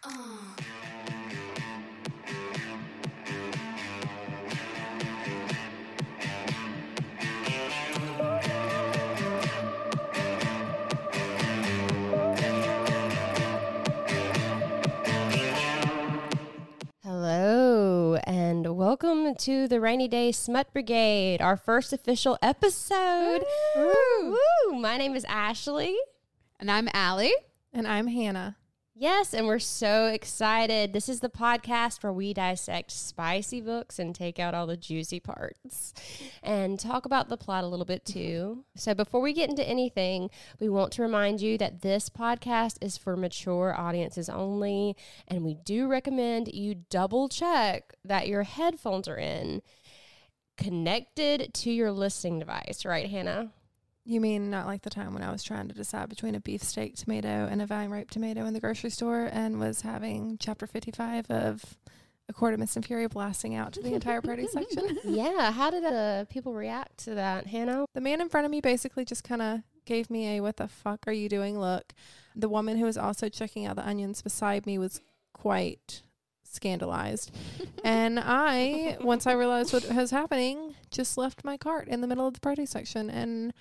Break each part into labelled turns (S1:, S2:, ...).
S1: Hello, and welcome to the Rainy Day Smut Brigade, our first official episode. Woo! Woo! My name is Ashley.
S2: And I'm Allie.
S3: And I'm Hannah.
S1: Yes, and we're so excited. This is the podcast where we dissect spicy books and take out all the juicy parts and talk about the plot a little bit mm-hmm. too. So, before we get into anything, we want to remind you that this podcast is for mature audiences only, and we do recommend you double check that your headphones are in connected to your listening device, right, Hannah?
S3: You mean not like the time when I was trying to decide between a beefsteak tomato and a vine ripe tomato in the grocery store and was having chapter 55 of A Court of Mist and Fury blasting out to the entire produce section?
S1: Yeah. How did uh, people react to that, Hannah?
S3: The man in front of me basically just kind of gave me a what the fuck are you doing look. The woman who was also checking out the onions beside me was quite scandalized. and I, once I realized what was happening, just left my cart in the middle of the produce section and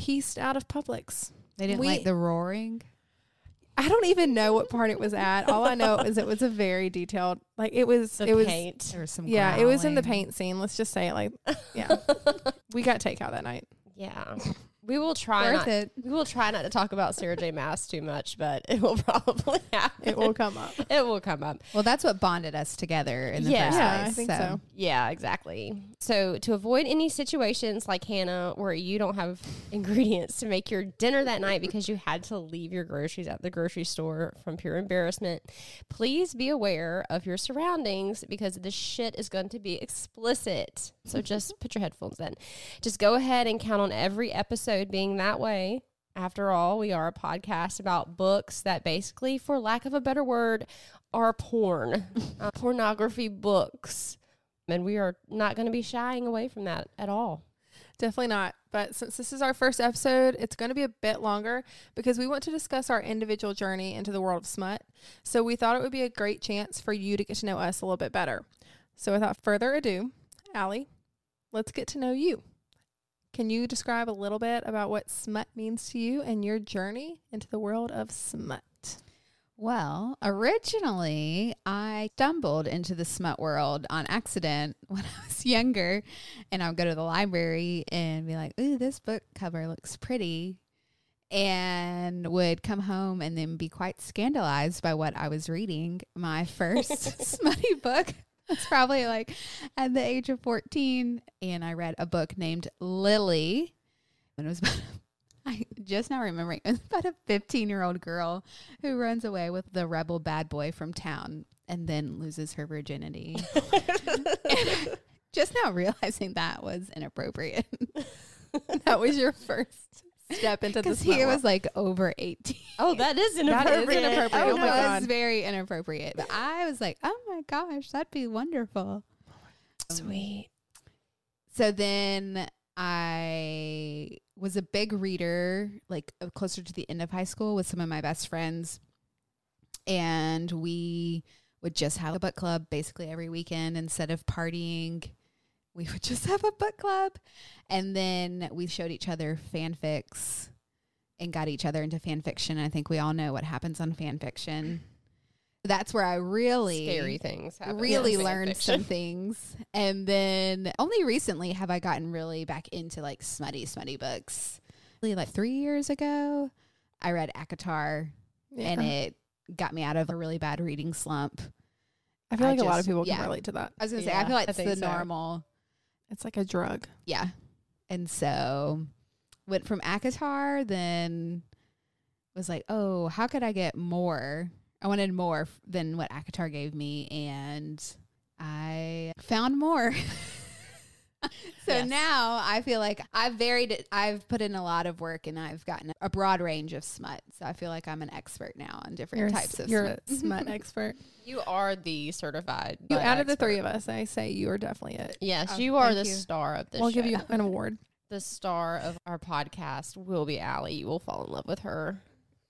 S3: pieced out of Publix.
S2: They didn't
S3: We-
S2: like the roaring.
S3: I don't even know what part it was at. All I know is it was a very detailed, like it was,
S1: The
S3: it was,
S1: paint.
S2: There was some
S3: yeah, it was in the paint scene. Let's just say it like, yeah. we got takeout that night.
S1: Yeah. We will try
S2: Worth
S1: not,
S2: it.
S1: We will try not to talk about Sarah J. Maas too much, but it will probably happen.
S3: It will come up.
S1: It will come up.
S2: Well, that's what bonded us together in the
S1: Yeah.
S2: first
S3: Yeah,
S2: place.
S3: I think so.
S1: Yeah, exactly. So to avoid any situations like Hannah where you don't have ingredients to make your dinner that night because you had to leave your groceries at the grocery store from pure embarrassment, please be aware of your surroundings because this shit is going to be explicit. So just put your headphones in. Just go ahead and count on every episode being that way. After all, we are a podcast about books that basically, for lack of a better word, are porn, uh, pornography books. And we are not going to be shying away from that at all.
S3: Definitely not. But since this is our first episode, it's going to be a bit longer because we want to discuss our individual journey into the world of smut. So we thought it would be a great chance for you to get to know us a little bit better. So without further ado, Allie, let's get to know you. Can you describe a little bit about what smut means to you and your journey into the world of smut?
S2: Well, originally, I stumbled into the smut world on accident when I was younger. And I would go to the library and be like, ooh, this book cover looks pretty. And would come home and then be quite scandalized by what I was reading. My first smutty book was probably like at the age of 14. And I read a book named Lily. And it was about, I just now remembering, it was about a 15 year old girl who runs away with the rebel bad boy from town and then loses her virginity. Just now realizing that was inappropriate
S3: That was your first step into the
S2: because he
S3: world.
S2: was like over 18.
S1: Oh, that is
S3: That is
S1: inappropriate.
S3: inappropriate.
S2: Oh,
S3: Oh my God.
S2: was very inappropriate. But I was like, oh my gosh, that'd be wonderful.
S1: Sweet.
S2: So then I was a big reader, like uh, closer to the end of high school with some of my best friends. And we would just have a book club basically every weekend instead of partying. We would just have a book club. And then we showed each other fanfics and got each other into fan fiction. I think we all know what happens on fan fiction. That's where I really
S1: Scary things happen.
S2: really learned
S1: fiction.
S2: some things. And then only recently have I gotten really back into like smutty, smutty books. Really, Like three years ago, I read ACOTAR and it got me out of a really bad reading slump.
S3: I feel
S2: I
S3: like a lot of people
S2: yeah.
S3: can relate to that.
S2: I was gonna say,
S1: Yeah,
S2: I feel like
S1: I
S2: it's the
S1: so.
S2: normal.
S3: It's like a drug.
S2: Yeah. And so went from ACOTAR, then was like, oh, how could I get more? I wanted more f- than what ACOTAR gave me. And I found more. so
S1: Yes.
S2: now I feel like I've varied it. I've put in a lot of work and I've gotten a broad range of smut. So I feel like I'm an expert now on different
S3: You're, a
S2: types
S3: s-
S2: of
S3: you're
S2: smut.
S3: a smut expert.
S1: You are the certified.
S3: You
S1: butt
S3: out of the three of us, I say you are definitely it.
S1: Yes,
S2: Oh,
S1: you are the
S2: you.
S1: star of this.
S3: We'll give you an award.
S1: the star of our podcast will be Allie. You will fall in love with her,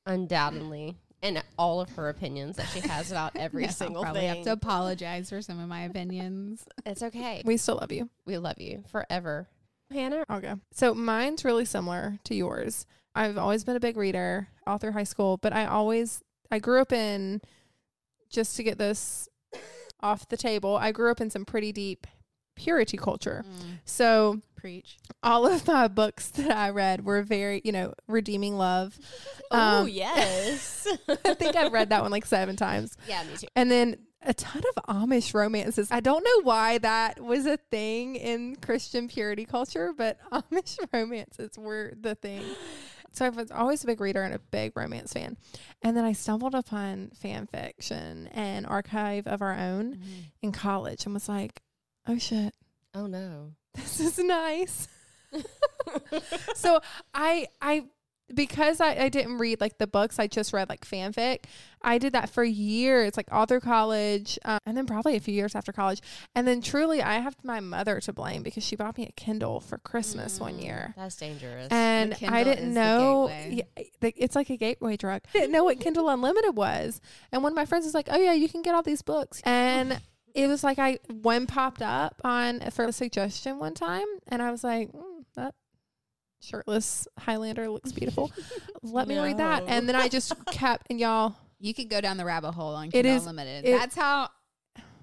S1: undoubtedly. And all of her opinions that she has about every
S2: Yeah, I'll
S1: single
S2: probably
S1: thing.
S2: have to apologize for some of my opinions.
S1: it's okay.
S3: We still love you.
S1: We love you forever. Hannah,
S3: Okay. So mine's really similar to yours. I've always been a big reader all through high school, but I always I grew up in just to get this off the table. I grew up in some pretty deep purity culture. So
S2: Preach.
S3: all of my books that I read were very, you know, redeeming love.
S1: oh
S3: Um,
S1: yes,
S3: I think I've read that one like seven times.
S1: yeah, me too.
S3: And then a ton of Amish romances. I don't know why that was a thing in Christian purity culture, but Amish romances were the thing. So I was always a big reader and a big romance fan. And then I stumbled upon fan fiction and archive of our own in college and was like, oh shit,
S1: Oh no.
S3: this is nice. so I I because I, I didn't read like the books, I just read like fanfic. I did that for years, like all through college, um, and then probably a few years after college. And then truly, I have my mother to blame because she bought me a Kindle for Christmas one
S1: Mm,
S3: year.
S1: That's dangerous.
S3: And I didn't know yeah, it's like a gateway drug. I didn't know what Kindle Unlimited was. And one of my friends was like, "Oh yeah, you can get all these books." And it was like I one popped up on for a suggestion one time, and I was like, mm, "That shirtless Highlander looks beautiful. Let me read that." And then I just kept and y'all.
S2: You could go down the rabbit hole on
S3: It
S2: Kindle
S3: is-
S2: Unlimited.
S3: it-
S2: that's how.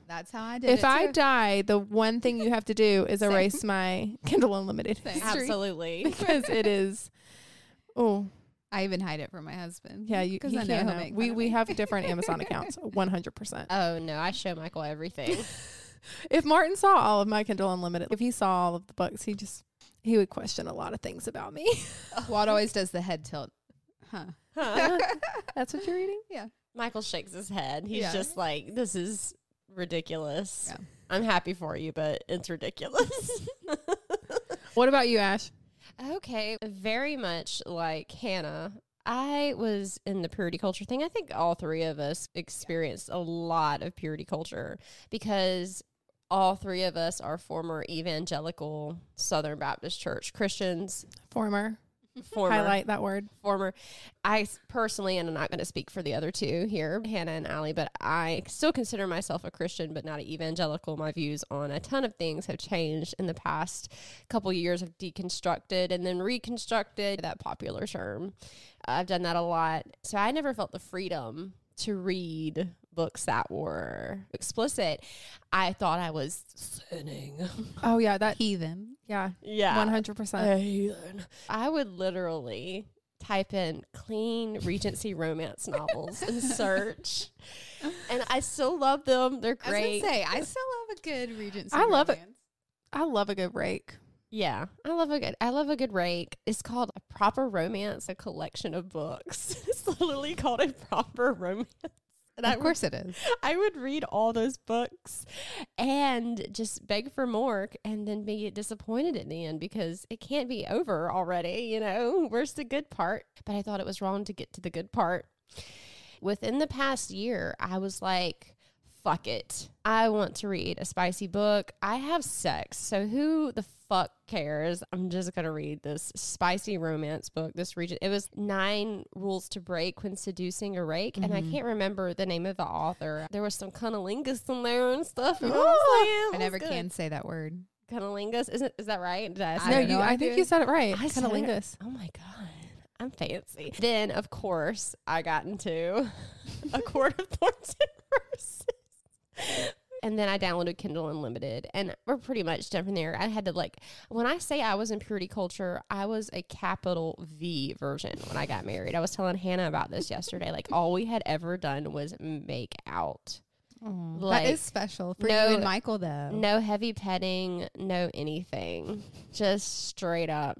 S2: That's how I did it.
S3: If
S2: it.
S3: I die, the one thing you have to do is erase my Kindle Unlimited
S2: Same.
S3: history
S1: Absolutely.
S3: because it is. Oh
S2: I even hide it from my husband.
S3: yeah, you,
S2: 'Cause
S3: he
S2: I know
S3: can't
S2: he'll
S3: know.
S2: make
S3: We
S2: fun of
S3: we
S2: me.
S3: have different Amazon accounts, one hundred percent.
S1: oh no, I show Michael everything.
S3: If Martin saw all of my Kindle Unlimited, if he saw all of the books, he just he would question a lot of things about me.
S2: Walt always does the head tilt. Huh.
S1: Huh?
S3: That's what you're reading. Yeah.
S1: Michael shakes his head. He's
S2: Yeah.
S1: just like, "This is ridiculous."
S2: Yeah.
S1: I'm happy for you, but it's ridiculous.
S3: What about you, Ash?
S1: Okay, very much like Hannah. I was in the purity culture thing. I think all three of us experienced a lot of purity culture because all three of us are former evangelical Southern Baptist Church Christians.
S3: Former.
S1: Former,
S3: Highlight that word.
S1: former. i personally, and I'm not going to speak for the other two here, Hannah and Allie, but I still consider myself a Christian, but not an evangelical. My views on a ton of things have changed in the past couple years. I've deconstructed and then reconstructed that popular term. I've done that a lot. So I never felt the freedom to read books that were explicit. I thought I was sinning.
S3: Oh yeah, that
S2: Heathen.
S3: yeah,
S1: Yeah.
S3: one hundred percent.
S1: Heathen. I would literally type in clean Regency romance novels and search. And I still love them. They're
S2: I was
S1: great.
S2: gonna say I still love a good Regency.
S3: I love it. I love a good rake.
S1: yeah. I love a good I love a good rake. It's called a proper romance, a collection of books. it's literally called a proper romance.
S2: Of
S1: would
S2: course it is.
S1: I would read all those books and just beg for more and then be disappointed at the end because it can't be over already, you know? Where's the good part? But I thought it was wrong to get to the good part. Within the past year, I was like, fuck it. I want to read a spicy book. I have sex. So who the fuck cares? I'm just going to read this spicy romance book. This region. It was nine rules to break when seducing a rake. And I
S2: Mhm.
S1: can't remember the name of the author. There was some cunnilingus in there and stuff. You know?
S2: I never
S1: good.
S2: can say that word.
S1: Cunnilingus. Isn't, is that right? Did I
S2: I
S3: no, you.
S2: no
S3: I think you said it right.
S1: I said it. Oh my god, I'm fancy. Then of course I got into a court of thorns and roses. And then I downloaded Kindle Unlimited, and we're pretty much done from there. I had to like, when I say I was in purity culture, I was a capital V version when I got married. I was telling Hannah about this yesterday. Like, all we had ever done was make out. Like,
S2: that is special for
S1: no-
S2: you and Michael, though.
S1: No heavy petting, no anything. Just straight up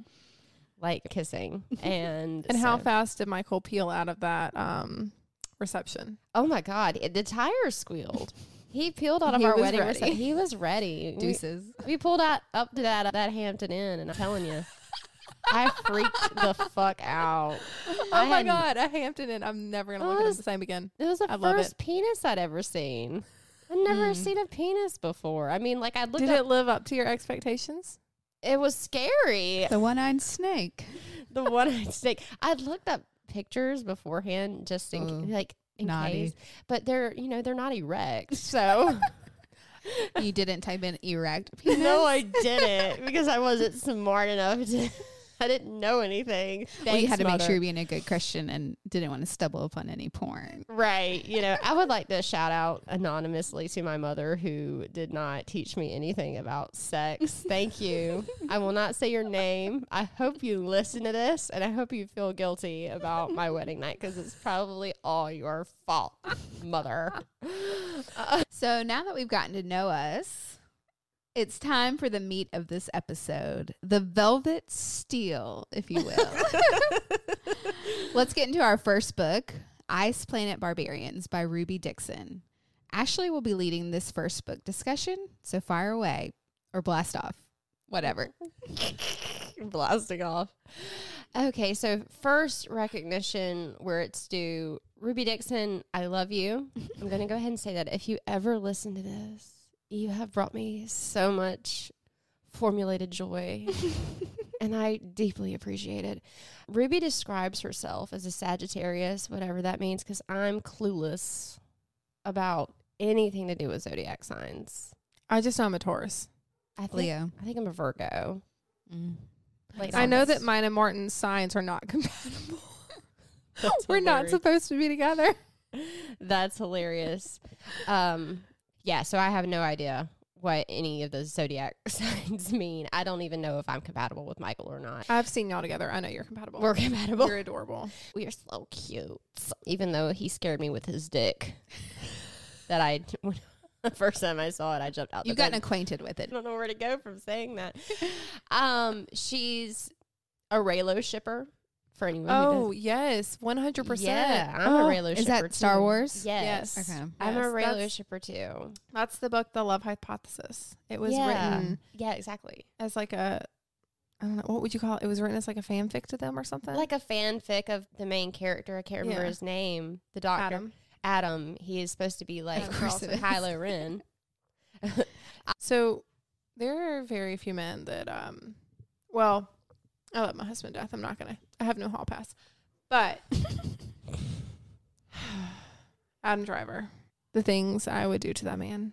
S1: like kissing. And
S3: And how fast did Michael peel out of that um, reception?
S1: Oh my god, it- the tires squealed. He peeled out of
S3: He
S1: our
S3: was
S1: wedding
S3: ready.
S1: reception. He was ready. We-
S2: Deuces.
S1: We, pulled out up to that that Hampton Inn, and I'm telling you, I freaked the fuck out.
S3: Oh
S1: I
S3: my
S1: had-
S3: god, a Hampton Inn. I'm never gonna look at
S1: Was-
S3: the same again.
S1: It was the
S3: I love
S1: first penis I'd ever seen. I'd never
S3: Mm.
S1: seen a penis before. I mean, like I looked
S3: Did
S1: up.
S3: it live up to your expectations?
S1: It was scary.
S2: The one-eyed snake.
S1: the one eyed snake. I looked up pictures beforehand just in
S2: Ooh,
S1: like in
S2: naughty.
S1: case. But they're you know they're not erect, so
S2: You didn't type in erect penis.
S1: no, I didn't because I wasn't smart enough to. I didn't know anything.
S2: well, you had to make sure you're being a good Christian and didn't want to stumble upon any porn.
S1: Right. You know, I would like to shout out anonymously to my mother who did not teach me anything about sex. Thank you. I will not say your name. I hope you listen to this and I hope you feel guilty about my wedding night because it's probably all your fault, mother.
S2: So now that we've gotten to know us, it's time for the meat of this episode the velvet steel, if you will. Let's get into our first book, Ice Planet Barbarians by Ruby Dixon. Ashley will be leading this first book discussion, so fire away or blast off, whatever.
S1: Blasting off. Okay, so first recognition where it's due. Ruby Dixon, I love you. I'm going to go ahead and say that if you ever listen to this, you have brought me so much formulated joy. and I deeply appreciate it. Ruby describes herself as a Sagittarius, whatever that means, because I'm clueless about anything to do with zodiac signs.
S3: I just know I'm a Taurus.
S1: I think,
S2: Leo.
S1: I think I'm a Virgo.
S2: Mm.
S3: I know that
S1: August.
S3: mine and Martin's signs are not compatible.
S1: That's
S3: We're not supposed to be together.
S1: That's hilarious. Um, yeah, so I have no idea what any of those zodiac signs mean. I don't even know if I'm compatible with Michael or not.
S3: I've seen y'all together. I know you're compatible.
S1: We're compatible.
S3: You're adorable.
S1: we are so cute. Even though he scared me with his dick. that I, when the first time I saw it, I jumped out.
S2: You've gotten
S1: bed.
S2: acquainted with it.
S1: I don't know where to go from saying that. um, she's a Reylo shipper for anyone.
S3: Oh
S1: who
S3: yes, one hundred percent.
S1: yeah, I'm
S3: Oh,
S1: a Reylo
S2: is
S1: shipper.
S2: that Star
S1: too.
S2: Wars?
S1: Yes.
S3: Yes.
S2: Okay.
S1: I'm a
S3: Yes, Reylo
S1: shipper too.
S3: That's the book, The Love Hypothesis. It was
S1: yeah.
S3: written
S1: Yeah, exactly.
S3: as like a, I don't know, what would you call it? It was written as like a fanfic to them or something.
S1: Like a fanfic of the main character. I can't remember
S3: Yeah.
S1: his name. The doctor.
S3: Adam.
S1: Adam. He is supposed to be like
S3: Of course it is.
S1: Kylo Ren.
S3: So there are very few men that, um, well, I let my husband death. I'm not gonna. I have no hall pass, but Adam Driver, the things I would do to that man,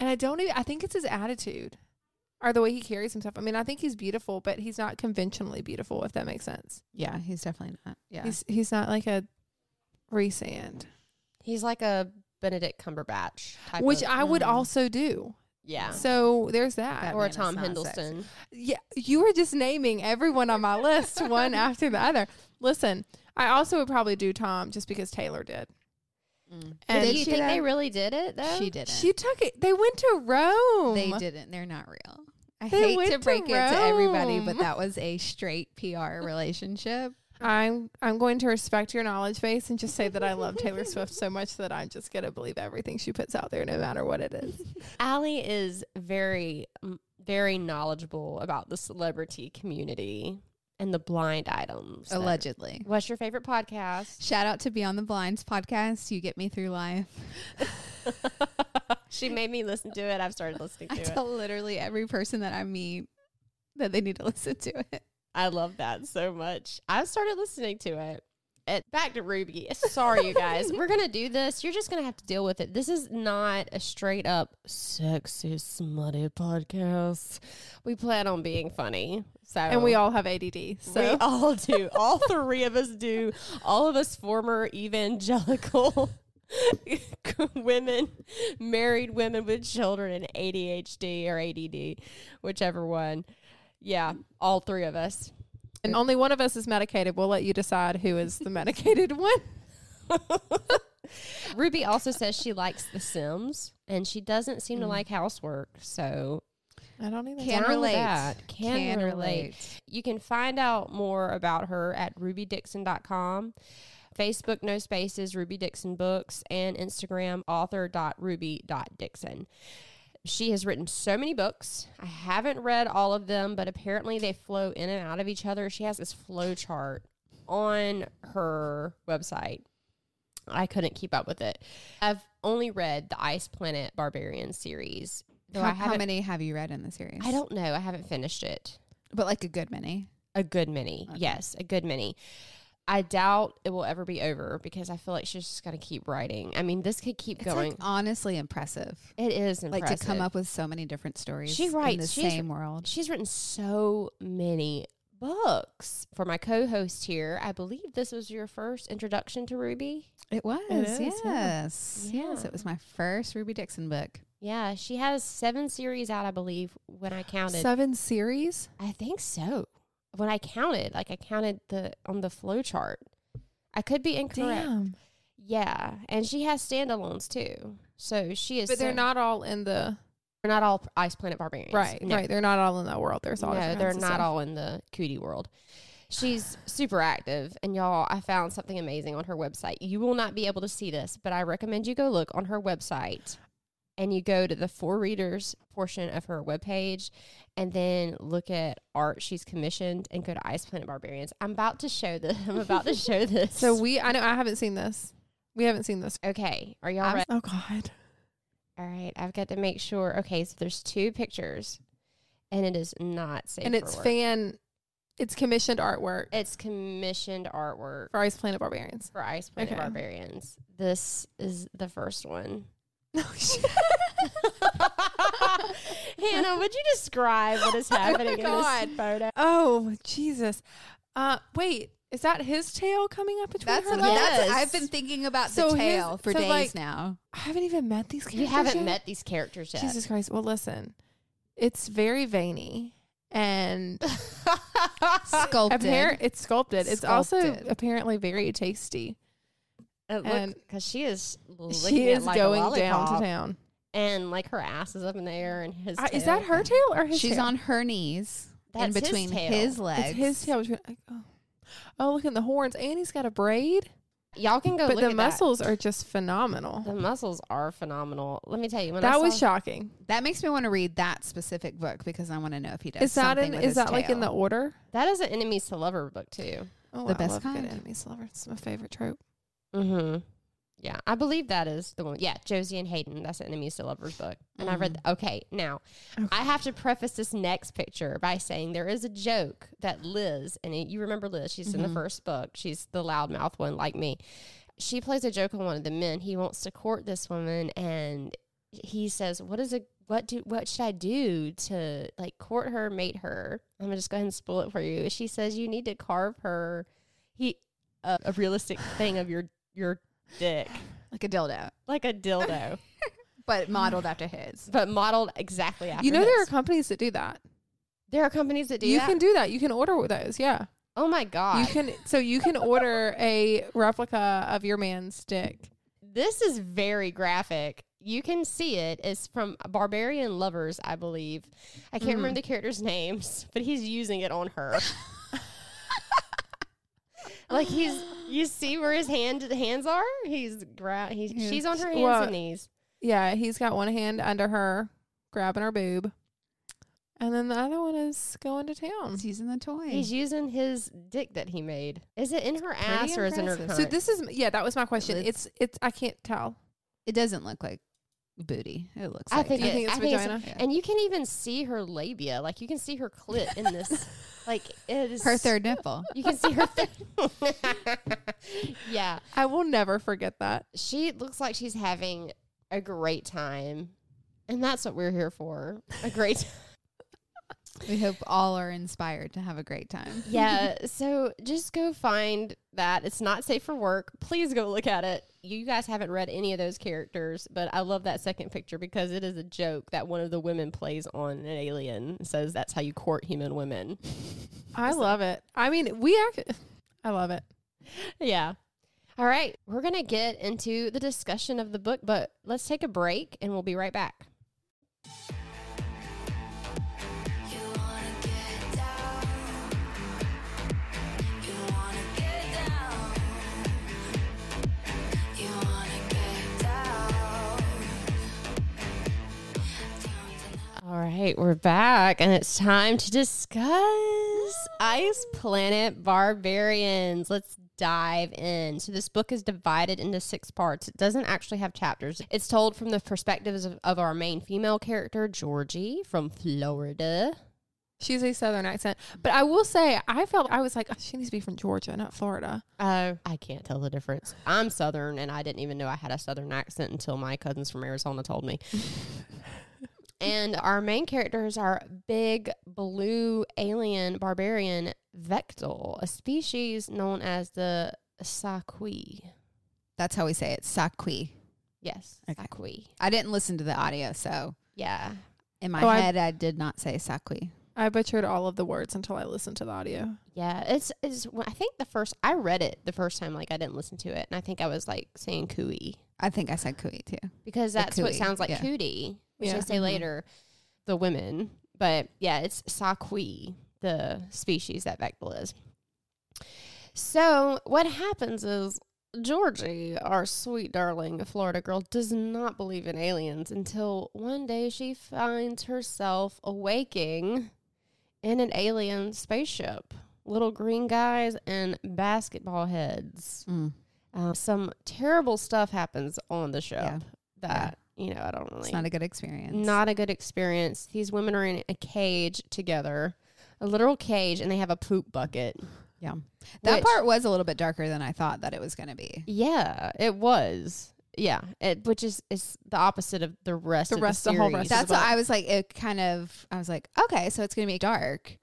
S3: and I don't even. I think it's his attitude, or the way he carries himself. I mean, I think he's beautiful, but he's not conventionally beautiful. If that makes sense.
S2: Yeah, he's definitely not. Yeah.
S3: He's he's not like a resand,
S1: He's like a Benedict Cumberbatch type
S3: which
S1: of,
S3: I would also do.
S1: Yeah.
S3: So there's that.
S2: That
S1: or Tom
S2: not
S1: Hiddleston.
S3: Yeah, you were just naming everyone on my list one after the other. Listen, I also would probably do Tom just because Taylor did.
S2: Mm.
S3: And
S1: Did
S2: Did
S1: you
S2: she
S1: think they really did it though?
S2: She didn't.
S3: She took it. They went to Rome.
S2: They didn't. They're not real. I
S3: They
S2: hate
S3: went
S2: to
S3: to
S2: break it to everybody, but that was a straight PR relationship.
S3: I'm I'm going to respect your knowledge base and just say that I love Taylor Swift so much that I'm just gonna believe everything she puts out there, no matter what it is.
S1: Allie is very, very knowledgeable about the celebrity community and the blind items. that-
S2: Allegedly.
S1: What's your favorite podcast?
S2: Shout out to Beyond the Blinds podcast. You get me through life.
S1: she made me listen to it. I've started listening
S2: I
S1: to it.
S2: tell literally every person that I meet that they need to listen to it.
S1: I love that so much. I started listening to it. it. Back to Ruby. Sorry, you guys. We're gonna do this. You're just gonna have to deal with it. This is not a straight up sexy smutty podcast. We plan on being funny. So
S3: And we all have ADD. So
S1: we all do. All three of us do. All of us former evangelical women, married women with children and ADHD or ADD, whichever one. Yeah, all three of us.
S3: and only one of us is medicated. We'll let you decide who is the medicated one.
S1: Ruby also says she likes The Sims and she doesn't seem to
S3: Mm.
S1: like housework. So
S3: I don't even.
S2: Can relate.
S1: that. Can,
S2: Can
S1: relate.
S2: relate.
S1: You can find out more about her at rubydixon.com. Facebook, no spaces, Ruby Dixon Books, and Instagram, author.ruby.dixon. She has written so many books. I haven't read all of them, but apparently they flow in and out of each other. She has this flow chart on her website. I couldn't keep up with it. I've only read the Ice Planet Barbarian series. Though
S2: How, how many have you read in the series?
S1: I don't know. I haven't finished it.
S2: but like a good many.
S1: A good many.
S2: Okay.
S1: Yes, a good many. I doubt it will ever be over because I feel like she's just going to keep writing. I mean, this could keep
S2: It's
S1: going.
S2: like honestly impressive.
S1: it is impressive.
S2: Like to come up with so many different stories.
S1: She
S2: in
S1: writes-
S2: the same world.
S1: She's written so many books. For my co-host here, I believe this was your first introduction to Ruby.
S2: It was.
S3: is, yeah.
S2: yes. Yes.
S1: Yeah.
S2: It was my first Ruby Dixon book.
S1: Yeah, she has seven series out, I believe, when I counted.
S3: Seven series.
S1: I think so. When I counted, like I counted the on the flow chart. I could be incorrect.
S3: Damn.
S1: Yeah, and she has standalones too. So she is.
S3: But they're
S1: so-
S3: not all in the
S1: They're not all Ice Planet Barbarians.
S3: right.
S1: No.
S3: Right. They're not all in that world. There's all
S1: no, they're not
S3: stuff.
S1: all in the cootie world. She's super active, and y'all, I found something amazing on her website. You will not be able to see this, but I recommend you go look on her website, and you go to the for readers portion of her webpage, and then look at art she's commissioned, and go to Ice Planet Barbarians. I'm about to show this. I'm about to show this.
S3: So we. I know. I haven't seen this. We haven't seen this.
S1: okay, are y'all
S2: I'm-
S1: ready?
S3: Oh God.
S1: All right, I've got to make sure. Okay, so there's two pictures, and it is not safe.
S3: and it's fan. It's commissioned artwork
S1: It's commissioned artwork
S3: for Ice Planet Barbarians.
S1: for Ice Planet
S3: Okay.
S1: Barbarians. This is the first one.
S3: No shit.
S1: Hannah, would you describe what is happening in this photo?
S3: Oh Jesus. Uh, wait. Is that his tail coming up between
S2: That's,
S3: her
S2: that's
S3: legs?
S1: Yes.
S2: I've been thinking about
S3: So
S2: the
S3: his-
S2: tail for
S3: so,
S2: days
S3: like,
S2: now.
S3: I haven't even met these characters.
S1: You haven't
S3: yet.
S1: met these characters yet.
S3: Jesus Christ. Well, listen. It's very veiny and
S2: Sculpted.
S3: apparent. It's sculpted. It's also apparently very tasty. And
S1: because she is
S3: She is
S1: like
S3: going down to town.
S1: and like her ass is up in the air, and his
S3: Uh, is that her tail or his
S2: She's
S3: tail?
S2: on her knees
S1: That's
S2: in
S1: his
S2: between
S1: tail.
S2: his legs.
S3: It's his tail. between- like, Oh. oh, look at the horns. And he's got a braid.
S1: Y'all can go
S3: but
S1: look
S3: the
S1: at
S3: muscles are just phenomenal.
S1: The muscles are phenomenal. Let me tell you, when I
S3: That was shocking.
S2: That makes me want to read that specific book because I want to know if he does
S3: Is that
S2: something
S3: in,
S2: with
S3: is
S2: his
S3: that like in the order?
S1: that is an enemies to lover book too.
S3: Oh,
S2: The
S3: I
S2: best
S3: love
S2: kind.
S3: good enemies to lover. It's my favorite trope.
S1: Mm-hmm. Yeah, I believe that is the one. Yeah, Josie and Haeden. That's an enemies to lovers book. And I read. okay, now
S3: Okay.
S1: I have to preface this next picture by saying there is a joke that Liz, and it- you remember Liz. She's in the
S2: Mhm.
S1: first book. She's the loudmouth one, like me. She plays a joke on one of the men. He wants to court this woman, and he says, "What is a what do what should I do to like court her, mate her?" I'm gonna just go ahead and spoil it for you. She says, "You need to carve her." He a, a realistic thing of your your dick,
S2: like a dildo,
S1: like a dildo,
S2: but modeled after his.
S1: but modeled exactly after.
S3: you know there are
S1: his.
S3: companies that do that.
S1: there are companies that do
S3: you
S1: that.
S3: can do that. You can order those. Yeah.
S1: oh my god!
S3: You can. So you can order a replica of your man's dick.
S1: this is very graphic. You can see it. It's from Barbarian Lovers, I believe. I can't
S3: Mhm.
S1: remember the character's names, but he's using it on her. like he's, you see where his hand hands are. He's gra- he's
S2: He's-
S1: she's on her hands
S3: Well,
S1: and knees.
S3: Yeah, he's got one hand under her, grabbing her boob, and then the other one is going to town.
S2: He's using the toy.
S1: He's using his dick that he made. Is it in her ass or is it in her
S2: impressive.
S1: cunt?
S3: So this is yeah, that was my question.
S2: It's-
S3: It's it's I can't tell.
S2: it doesn't look like booty. It looks.
S1: I
S2: like
S1: think,
S3: You think it's
S1: I think
S3: vagina?
S1: it's,
S2: Yeah.
S1: and you can even see her labia. Like you can see her clit in this. like it is
S2: her third nipple.
S1: You can see her. Th- yeah,
S3: I will never forget that.
S1: she looks like she's having a great time, and that's what we're here for. A great. Time.
S2: We hope all are inspired to have a great time.
S1: yeah. So just go find that. It's not safe for work. Please go look at it. You guys haven't read any of those characters, but I love that second picture because it is a joke that one of the women plays on an alien. and Says that's how you court human women.
S3: I love it. I mean, we are. I love it.
S1: Yeah. All right. We're going to get into the discussion of the book, but let's take a break and we'll be right back. Right, we're back, and it's time to discuss Ice Planet Barbarians. Let's dive in. So, this book is divided into six parts. It doesn't actually have chapters. It's told from the perspectives of, of our main female character, Georgie from Florida.
S3: She's a southern accent. But I will say, I felt I was like, "Oh, she needs to be from Georgia, not Florida.
S1: Uh, I can't tell the difference. I'm Southern, and I didn't even know I had a Southern accent until my cousins from Arizona told me. and our main characters are big blue alien barbarian Vektal, a species known as the sa-khui.
S2: That's how we say it. Sakwi.
S1: Yes,
S2: Okay.
S1: sa-khui.
S2: I didn't listen to the audio, so
S1: Yeah.
S2: in my
S3: Oh,
S2: head I, did not say Sakwi.
S3: I butchered all of the words until I listened to the audio.
S1: Yeah, it's it's. well, I think the first I read it the first time, like I didn't listen to it, and I think I was like saying "cooey"
S2: I think I said Kui too.
S1: because that's what sounds like
S2: yeah.
S1: cootie, which
S3: Yeah.
S1: say
S2: Mhm.
S1: later, the women. But yeah, it's sa-khui, the species that Vektal is. So what happens is Georgie, our sweet darling Florida girl, does not believe in aliens until one day she finds herself awaking in an alien spaceship. Little green guys and basketball heads.
S2: Mm.
S1: Uh, some terrible stuff happens on the ship
S2: Yeah.
S1: that, you know, I don't really.
S2: It's not a good experience.
S1: Not a good experience. These women are in a cage together, a literal cage, and they have a poop bucket.
S2: Yeah. that
S1: which-
S2: part was a little bit darker than I thought that it was going to be.
S1: Yeah, it was. Yeah, it, which is is the opposite of the rest.
S3: The
S1: of
S3: rest-
S1: the,
S3: the whole rest of
S2: That's what. I was like. It kind of. I was like, okay, so it's going to be dark,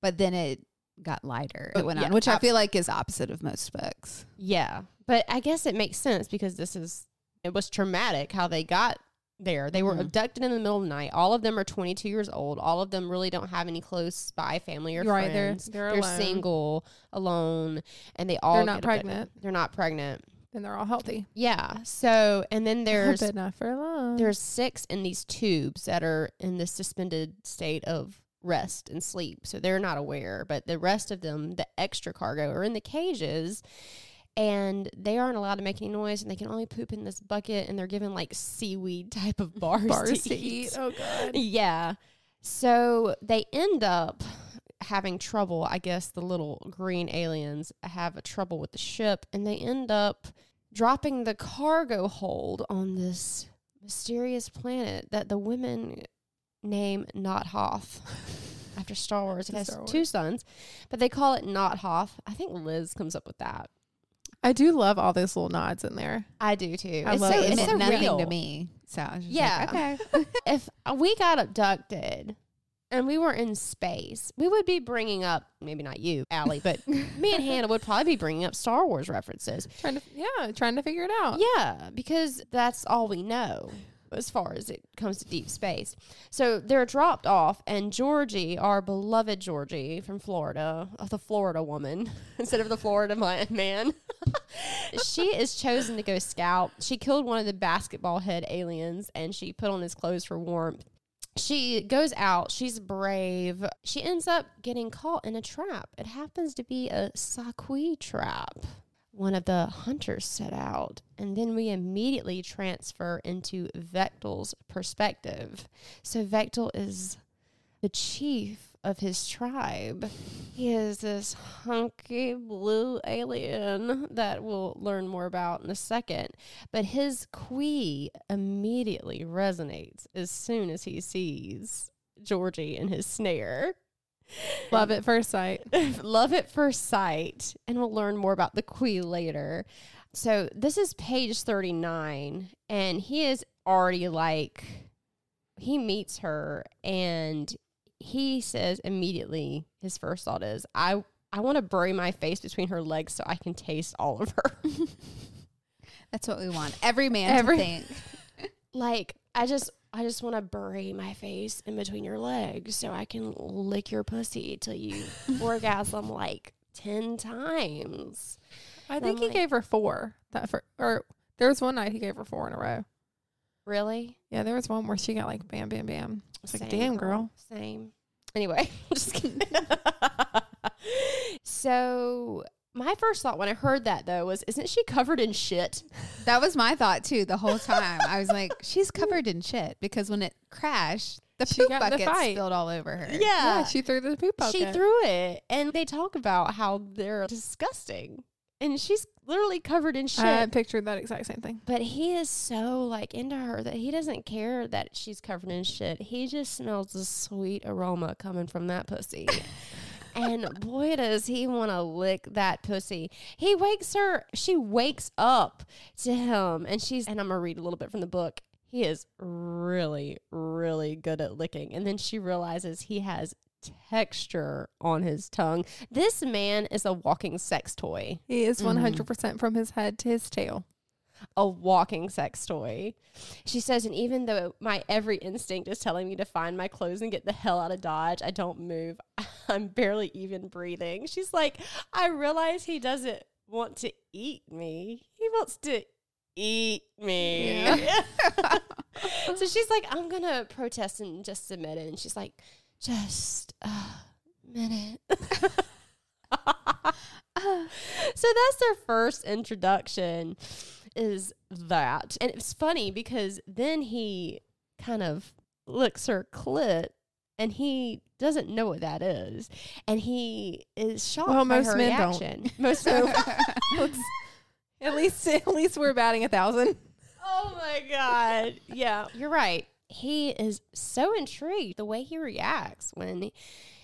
S2: but then it got lighter. It went
S1: Yeah,
S2: on, which I feel like is opposite of most books.
S1: Yeah, but I guess it makes sense because this is it was traumatic how they got there. They were
S2: Mhm.
S1: abducted in the middle of the night. All of them are 22 years old. All of them really don't have any close spy family or
S3: right, they're
S1: friends.
S3: they're,
S1: They're
S3: alone.
S1: single, alone, and they all
S3: They're not
S1: get abducted.
S3: pregnant.
S1: They're not pregnant.
S3: and they're all healthy.
S1: Yeah. So and then there's
S3: but not for long.
S1: there's six in these tubes that are in this suspended state of rest and sleep. So they're not aware, but the rest of them, the extra cargo, are in the cages and they aren't allowed to make any noise and they can only poop in this bucket and they're given like seaweed type of bars,
S3: bars
S1: to,
S3: to
S1: eat.
S3: eat. Oh god.
S1: Yeah. So they end up having trouble. I guess the little green aliens have a trouble with the ship and they end up dropping the cargo hold on this mysterious planet that the women name Not Hoth. After Star Wars, it has
S3: Star
S1: two sons, but they call it Not Hoth. I think Liz comes up with that.
S3: I do love all those little nods in there.
S1: I do too.
S3: I
S1: it's
S3: love
S1: so,
S3: it.
S2: it
S1: it's
S2: meant
S1: so
S2: nothing
S1: real.
S2: to me. So I was just
S1: Yeah.
S2: like, okay.
S1: if we got abducted and we were in space, we would be bringing up maybe not you, Allie, but me and Hannah would probably be bringing up Star Wars references.
S3: Trying to yeah, trying to figure it out.
S1: Yeah, because that's all we know as far as it comes to deep space. So they're dropped off, and Georgie, our beloved Georgie from Florida, uh, the Florida woman instead of the Florida man, she is chosen to go scout. She killed one of the basketball head aliens, and she put on his clothes for warmth. She goes out. She's brave. She ends up getting caught in a trap. It happens to be a sa-khui trap one of the hunters set out. And then we immediately transfer into Vektal's perspective. So Vektal is the chief of his tribe. He is this hunky blue alien that we'll learn more about in a second. But his khui immediately resonates as soon as he sees Georgie in his snare.
S3: Love at first sight.
S1: Love at first sight, and we'll learn more about the khui later. So this is page 39, and he is already like, he meets her, and he says immediately, his first thought is, I, I want to bury my face between her legs so I can taste all of her.
S2: That's what we want. Every man
S3: Every-
S2: to think.
S1: like, I just, I just want to bury my face in between your legs so I can lick your pussy till you orgasm like 10 times.
S3: I
S1: I'm
S3: think he
S1: like-
S3: gave her four. That for or there was one night he gave her four in a row.
S1: Really?
S3: Yeah, there was one where she got like bam, bam, bam. It's like, damn, girl.
S1: Same. Anyway, just kidding. so my first thought when I heard that though was, isn't she covered in shit?
S2: That was my thought too the whole time. I was like, she's covered in shit because when it crashed, the
S3: She
S2: poop
S3: got in the
S2: bucket spilled all over her.
S3: Yeah, she threw the poop bucket.
S1: she threw it, and they talk about how they're disgusting. and she's literally covered in shit.
S3: I pictured that exact same thing.
S1: but he is so like into her that he doesn't care that she's covered in shit. He just smells the sweet aroma coming from that pussy. and boy does he want to lick that pussy. He wakes her, she wakes up to him and she's and I'm going to read a little bit from the book. He is really really good at licking. And then she realizes he has texture on his tongue. This man is a walking sex toy.
S3: He is
S2: Mhm.
S3: one hundred percent from his head to his tail.
S1: A walking sex toy. She says, and even though my every instinct is telling me to find my clothes and get the hell out of Dodge, I don't move. I'm barely even breathing. She's like, I realize he doesn't want to eat me. He wants to eat me. so she's like, I'm going to protest in just a minute. And she's like, just a minute. so that's their first introduction is that. And it's funny because then he kind of looks her clit and he doesn't know what that is. And he is shocked
S3: Well,
S1: by
S3: most
S1: her
S3: men don't.
S1: reaction. Most men
S3: At least, at least we're batting a thousand.
S1: Oh my god. Yeah, you're right. He is so intrigued the way he reacts when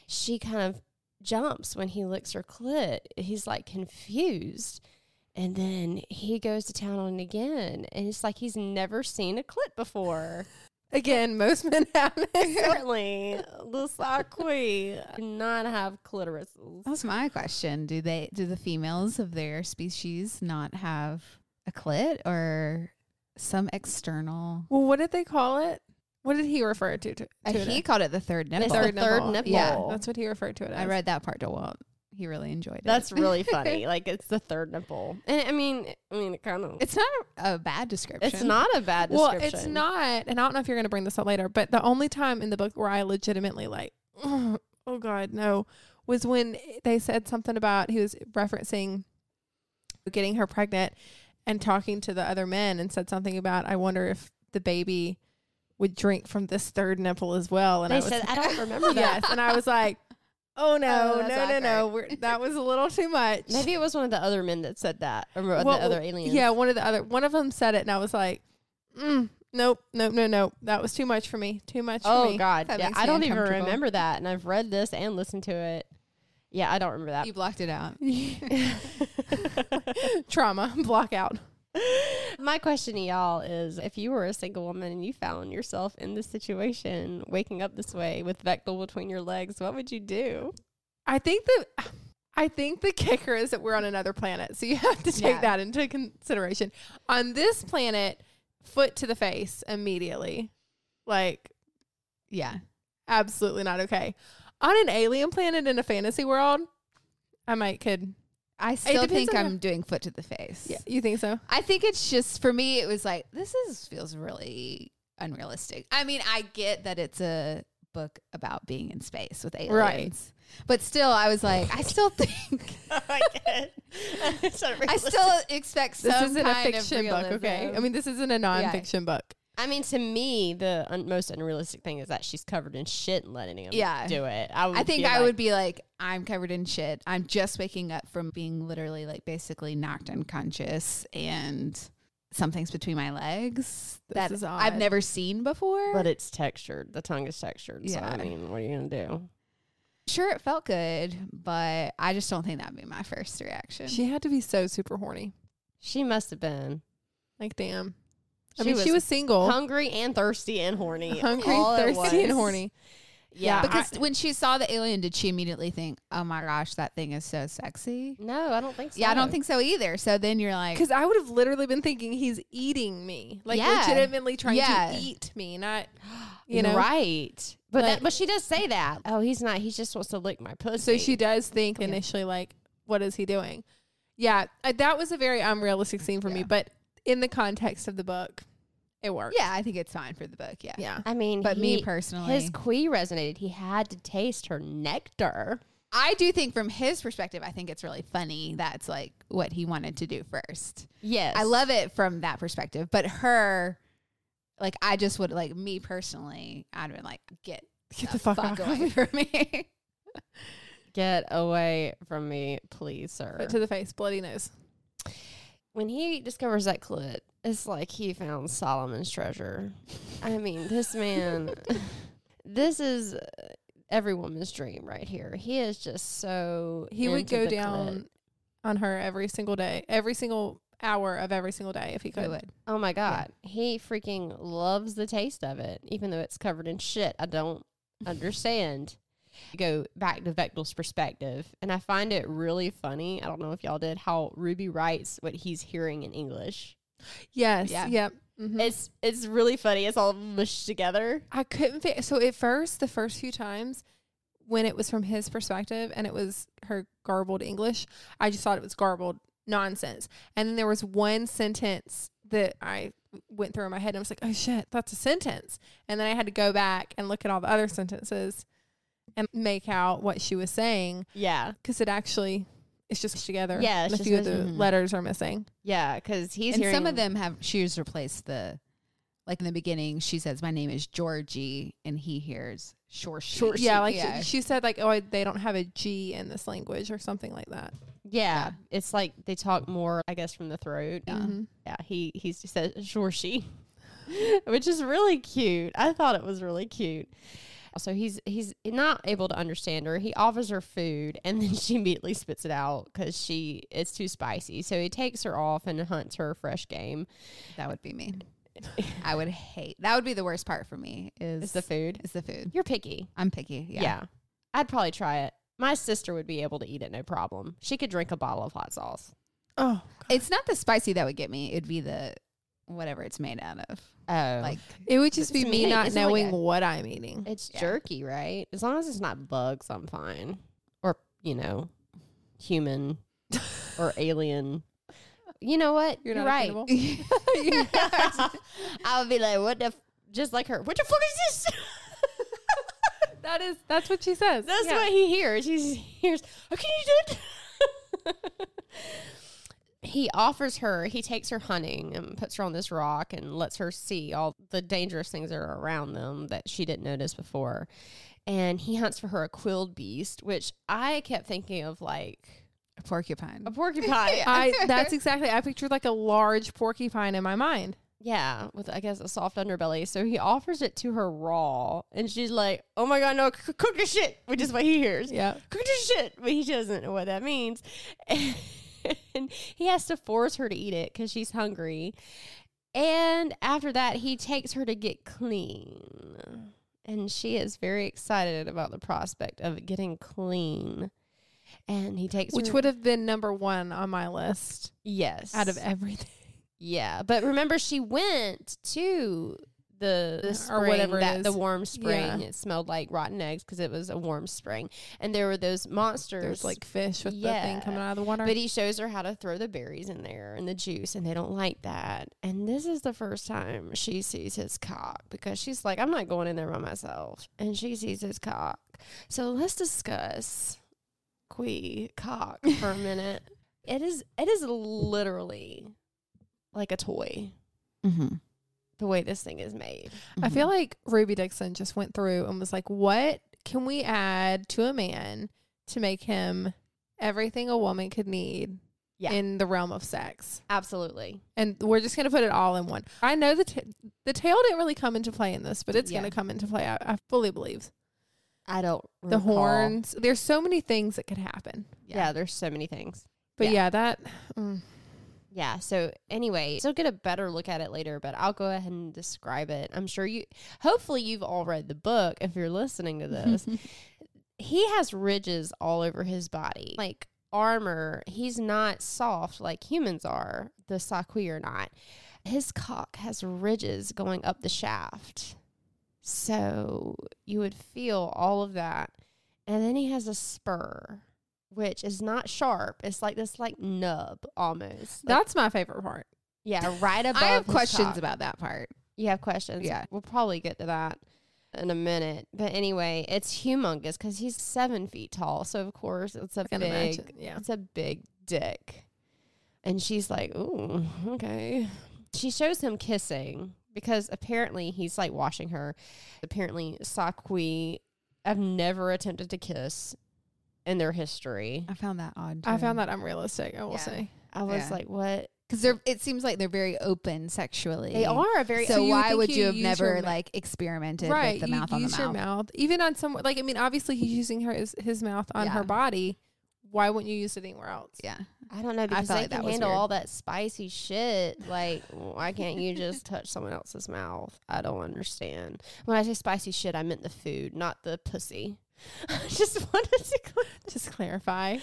S1: she kind of jumps when he licks her clit. He's like confused. And then he goes to town on it again. And it's like he's never seen a clit before.
S3: Again, most men haven't.
S1: Apparently, the sa-khui do not have clitorises.
S2: That's my question. Do they do the females of their species not have a clit or some external
S3: well, what did they call it? What did he refer to? to,
S2: uh,
S3: to it
S2: he
S3: as?
S2: called it the third nipple.
S1: It's
S3: Third
S1: the third
S3: nipple.
S1: nipple.
S2: Yeah,
S3: That's what he referred to it as.
S2: I read that part to Walt. He really enjoyed it.
S1: That's really funny. like it's the third nipple. And I mean, I mean, it kind of.
S2: it's not a, a bad description.
S1: It's not a bad description.
S3: Well, it's not, and I don't know if you're going to bring this up later, but the only time in the book where I legitimately like, oh God, no, was when they said something about he was referencing getting her pregnant and talking to the other men and said something about, I wonder if the baby would drink from this third nipple as well. And
S1: They
S3: I was,
S1: said I don't remember that.
S3: yes, and I was like, oh no,
S2: Oh,
S3: no,
S2: that's
S3: no, no, that was a little too much.
S1: Maybe it was one of the other men that said that, or
S3: Well,
S1: the other aliens.
S3: Yeah, one of the other one of them said it, and I was like, mm, nope, nope, no, no, that was too much for me. Too much for
S1: Oh
S3: me.
S1: God.
S2: That
S1: Yeah,
S2: makes
S1: I don't even remember that, and I've read this and listened to it. Yeah, I don't remember that.
S2: you blocked it out.
S3: Trauma block out.
S1: My question to y'all is: If you were a single woman and you found yourself in this situation, waking up this way with Vektal between your legs, what would you do?
S3: I think the I think the kicker is that we're on another planet, so you have to take
S2: Yeah.
S3: that into consideration. On this planet, foot to the face immediately, like
S2: Yeah.
S3: absolutely not okay. On an alien planet in a fantasy world, I might could.
S2: I still think I'm doing foot to the face.
S3: Yeah, you think so?
S2: I think it's just for me. It was like this is feels really unrealistic. I mean, I get that it's a book about being in space with aliens,
S3: Right.
S2: But still, I was like, I still think
S1: I get it.
S2: I still expect
S3: This isn't a fiction book, okay? I mean, this isn't a nonfiction book.
S1: I mean, to me, the un- most unrealistic thing is that she's covered in shit and letting him
S2: Yeah.
S1: do it. I, would
S2: I think
S1: be
S2: I
S1: like,
S2: would be like, I'm covered in shit. I'm just waking up from being literally like basically knocked unconscious and something's between my legs
S3: This
S2: that
S3: is
S2: I've
S3: odd.
S2: never seen before.
S1: But it's textured. The tongue is textured. So, I
S2: Yeah.
S1: mean, what are you going to do?
S2: sure, it felt good, but I just don't think that'd be my first reaction.
S3: She had to be so super horny.
S1: She must have been
S3: Like, damn. I
S1: She
S3: mean, she
S1: was
S3: was single,
S1: hungry and thirsty and horny.
S3: hungry,
S1: all
S3: thirsty, and horny.
S1: Yeah.
S2: because when she saw the alien, did she immediately think, "Oh my gosh, that thing is so sexy"?
S1: no, I don't think so.
S2: Yeah, I don't think so either. So then you're like,
S3: Because I would have literally been thinking he's eating me, like
S2: Yeah.
S3: legitimately trying
S2: Yeah.
S3: to eat me, not you know.
S1: right. But
S3: Like-
S1: that, but she does say that. Oh, he's not. He just wants to lick my pussy.
S3: So she does think
S2: Yeah.
S3: initially, like, what is he doing? Yeah, I, that was a very unrealistic scene for me, but in the context of the book, it worked.
S2: yeah, I think it's fine for the book. Yeah,
S3: yeah.
S1: I mean,
S2: But me
S1: he-
S2: personally,
S1: his khui resonated. He had to taste her nectar.
S2: I do think from his perspective, I think it's really funny. That's like what he wanted to do first.
S1: Yes,
S2: I love it from that perspective. But her, like, I just would like me personally. I'd been like, get
S3: Get the fuck out of
S2: away from me.
S1: Get away from me, please, sir.
S3: Foot to the face, bloody nose.
S1: When he discovers that clit, it's like he found Solomon's treasure. I mean, this man, this is uh, every woman's dream right here. He is just so.
S3: He would go down
S1: clit.
S3: on her every single day, every single hour of every single day if he could.
S2: would?
S1: Oh my god, he freaking loves the taste of it, even though it's covered in shit. I don't understand. Go back to Vektal's perspective, and I find it really funny. I don't know if y'all did how Ruby writes what he's hearing in English.
S3: Yes.
S2: Yeah.
S3: Yep. mhm.
S1: It's it's really funny. It's all mushed together.
S3: I couldn't fit. So at first, the first few times when it was from his perspective and it was her garbled English, I just thought it was garbled nonsense. And then there was one sentence that I went through in my head and I was like, oh shit, that's a sentence. And then I had to go back and look at all the other sentences and make out what she was saying
S1: Yeah,
S3: because it actually it's just together.
S1: Yeah,
S3: and a few of the
S2: missing.
S3: letters are missing.
S1: yeah, because he's
S2: and some of them have she's replaced the like in the beginning she says my name is Georgie and he hears Shorshi.
S3: yeah, like
S2: yeah.
S3: She, she said, like, oh, I, they don't have a G in this language or something like that.
S1: Yeah, it's like they talk more, I guess, from the throat.
S2: Yeah.
S3: Mhm.
S1: Yeah, he he says Shorshi, which is really cute. I thought it was really cute. So he's he's not able to understand her. He offers her food, and then she immediately spits it out because she it's too spicy. So he takes her off and hunts her fresh game.
S2: that would be me. I would hate that would be the worst part for me is
S1: Is the food?
S2: is the food.
S1: You're picky.
S2: I'm picky.
S1: Yeah.
S2: Yeah.
S1: I'd probably try it. My sister would be able to eat it no problem. She could drink a bottle of hot sauce.
S3: Oh,
S2: It's not the spicy that would get me. It'd be the whatever it's made out of.
S1: Oh,
S2: Like
S3: it would just be me not
S1: Isn't it like
S3: knowing
S1: a-
S3: what I'm eating.
S1: It's
S2: Yeah.
S1: jerky, right? As long as it's not bugs, I'm fine. Or, you know, human or alien. You know what?
S3: You're
S1: You're,
S3: not
S1: right. I would be like, what the, f-? just like her. What the fuck is this?
S3: That is that's what she says.
S1: That's
S3: Yeah.
S1: what he hears. He hears, oh, can you do it? He offers her, he takes her hunting and puts her on this rock and lets her see all the dangerous things that are around them that she didn't notice before. And he hunts for her a quilled beast, which I kept thinking of like
S2: a porcupine.
S1: a porcupine.
S3: I that's exactly I pictured like a large porcupine in my mind.
S1: Yeah, with I guess a soft underbelly. So he offers it to her raw, and she's like, "Oh my god, no, c- cook the shit," which is what he hears.
S3: Yeah.
S1: cook the shit, but he doesn't know what that means. And he has to force her to eat it because she's hungry. And after that, he takes her to get clean, and she is very excited about the prospect of getting clean. And he takes
S3: Which
S1: her,
S3: would have been number one on my list
S1: yes
S3: out of everything.
S1: Yeah, but remember she went to the, the
S3: Or whatever it
S1: that,
S3: is.
S1: the warm spring.
S3: Yeah.
S1: It smelled like rotten eggs because it was a warm spring, and there were those monsters.
S3: There's like fish with the thing coming out of the water.
S1: but he shows her how to throw the berries in there and the juice, and they don't like that. And this is the first time she sees his cock because she's like, "I'm not going in there by myself," and she sees his cock. So let's discuss khui cock for a minute. It is it is literally like a toy
S2: Mm-hmm.
S1: The way this thing is made.
S3: I feel like Ruby Dixon just went through and was like, "What can we add to a man to make him everything a woman could need
S1: Yeah.
S3: in the realm of sex?"
S1: Absolutely.
S3: And we're just gonna put it all in one. I know the t- the tail didn't really come into play in this, but it's
S2: Yeah.
S3: gonna come into play. I, I fully believe
S1: I don't
S3: the
S1: recall.
S3: horns. There's so many things that could happen.
S1: Yeah. there's so many things.
S3: But
S1: Yeah.
S3: yeah, that mm,
S1: Yeah. So anyway, so get a better look at it later, but I'll go ahead and describe it. I'm sure you hopefully you've all read the book if you're listening to this. he has ridges all over his body. Like armor, he's not soft like humans are. The sa-khui are not. His cock has ridges going up the shaft. So you would feel all of that. And then he has a spur, which is not sharp. It's like this like nub almost. Like,
S3: that's my favorite part.
S1: yeah, right above
S2: I have questions
S1: cock.
S2: about that part.
S1: You have questions?
S2: Yeah.
S1: We'll probably get to that in a minute. But anyway, it's humongous because he's seven feet tall. So, of course, it's a big,
S3: imagine. Yeah.
S1: it's a big dick. And she's like, ooh, okay. She shows him kissing because apparently he's like washing her. Apparently, sa-khui have never attempted to kiss in their history.
S2: I found that odd.
S3: I found that unrealistic. I will
S1: Yeah.
S3: say.
S1: I was
S2: Yeah.
S1: like, what?
S2: Because they're it seems like they're very open sexually.
S1: They are a very
S2: So,
S3: So
S2: why would
S3: you
S2: you have never
S3: ma-
S2: like experimented
S3: right.
S2: with the
S3: you
S2: mouth on
S3: use
S2: the
S3: your
S2: mouth?
S3: mouth. Even on some like I mean, obviously he's using her his, his mouth on her body. Why wouldn't you use it anywhere else?
S2: Yeah.
S1: I don't know because
S2: felt
S1: they
S2: like that
S1: can handle
S2: weird.
S1: all that spicy shit. Like, why can't you just touch someone else's mouth? I don't understand. When I say spicy shit, I meant the food, not the pussy. I just wanted to cl-
S3: Just clarify.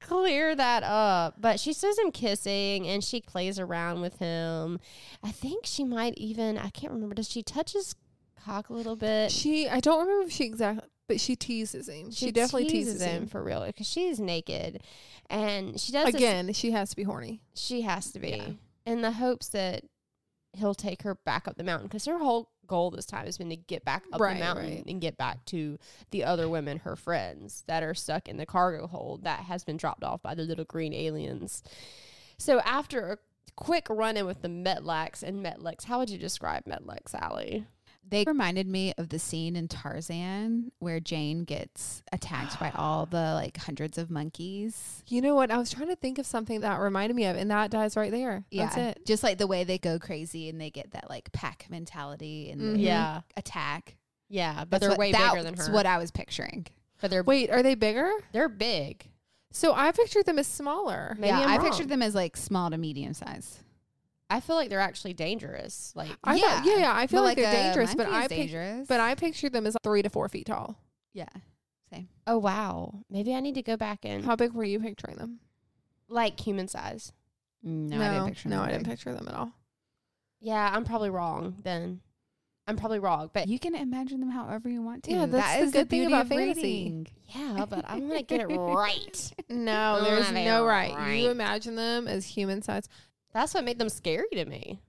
S1: clear that up. But she sees him kissing and she plays around with him. I think she might even, I can't remember, does she touch his cock a little bit?
S3: She I don't remember if she exactly but she teases him. She, definitely teases, him.
S1: for real because she's naked and she does this-
S3: Again, she has to be horny.
S1: She has to be
S3: Yeah.
S1: in the hopes that he'll take her back up the mountain because her whole goal this time has been to get back up
S3: Right,
S1: the mountain
S3: right.
S1: and get back to the other women, her friends that are stuck in the cargo hold that has been dropped off by the little green aliens. So after a quick run in with the Metlaks and Metlak, how would you describe Metlak, Allie?
S2: They reminded me of the scene in Tarzan where Jane gets attacked by all the like hundreds of monkeys.
S3: You know what? I was trying to think of something that reminded me of, and that dies right there. That's it.
S2: Just like the way they go crazy and they get that like pack mentality and
S3: Mhm.
S1: Yeah,
S2: attack.
S1: yeah, but
S2: That's
S1: they're
S2: what-
S1: way bigger than her.
S2: that's what I was picturing.
S1: but they're
S3: Wait, are they bigger?
S1: they're big.
S3: So I pictured them as smaller.
S1: Maybe
S2: yeah,
S1: I'm
S2: I
S1: wrong.
S2: pictured them as like small to medium size.
S1: I feel like they're actually dangerous. Like
S3: I thought, yeah, yeah. I feel
S2: But,
S3: like, they're
S2: a
S3: dangerous, but I
S2: is
S3: pic-
S2: dangerous.
S3: but I pictured them as three to four feet tall.
S2: yeah, same.
S1: Oh wow. Maybe I need to go back and
S3: How big were you picturing them?
S1: like human size.
S2: No, I didn't picture.
S3: no,
S2: them
S3: I didn't
S2: big.
S3: picture them at all.
S1: Yeah, I'm probably wrong then. I'm probably wrong, but
S2: You can imagine them however you want to.
S3: Yeah, that's
S2: That
S3: the
S2: is
S3: good thing
S2: beauty
S3: about
S2: of
S3: fantasy.
S2: reading.
S1: yeah, but I'm gonna get it right.
S3: No, there's no right.
S1: right.
S3: You imagine them as human size.
S1: That's what made them scary to me.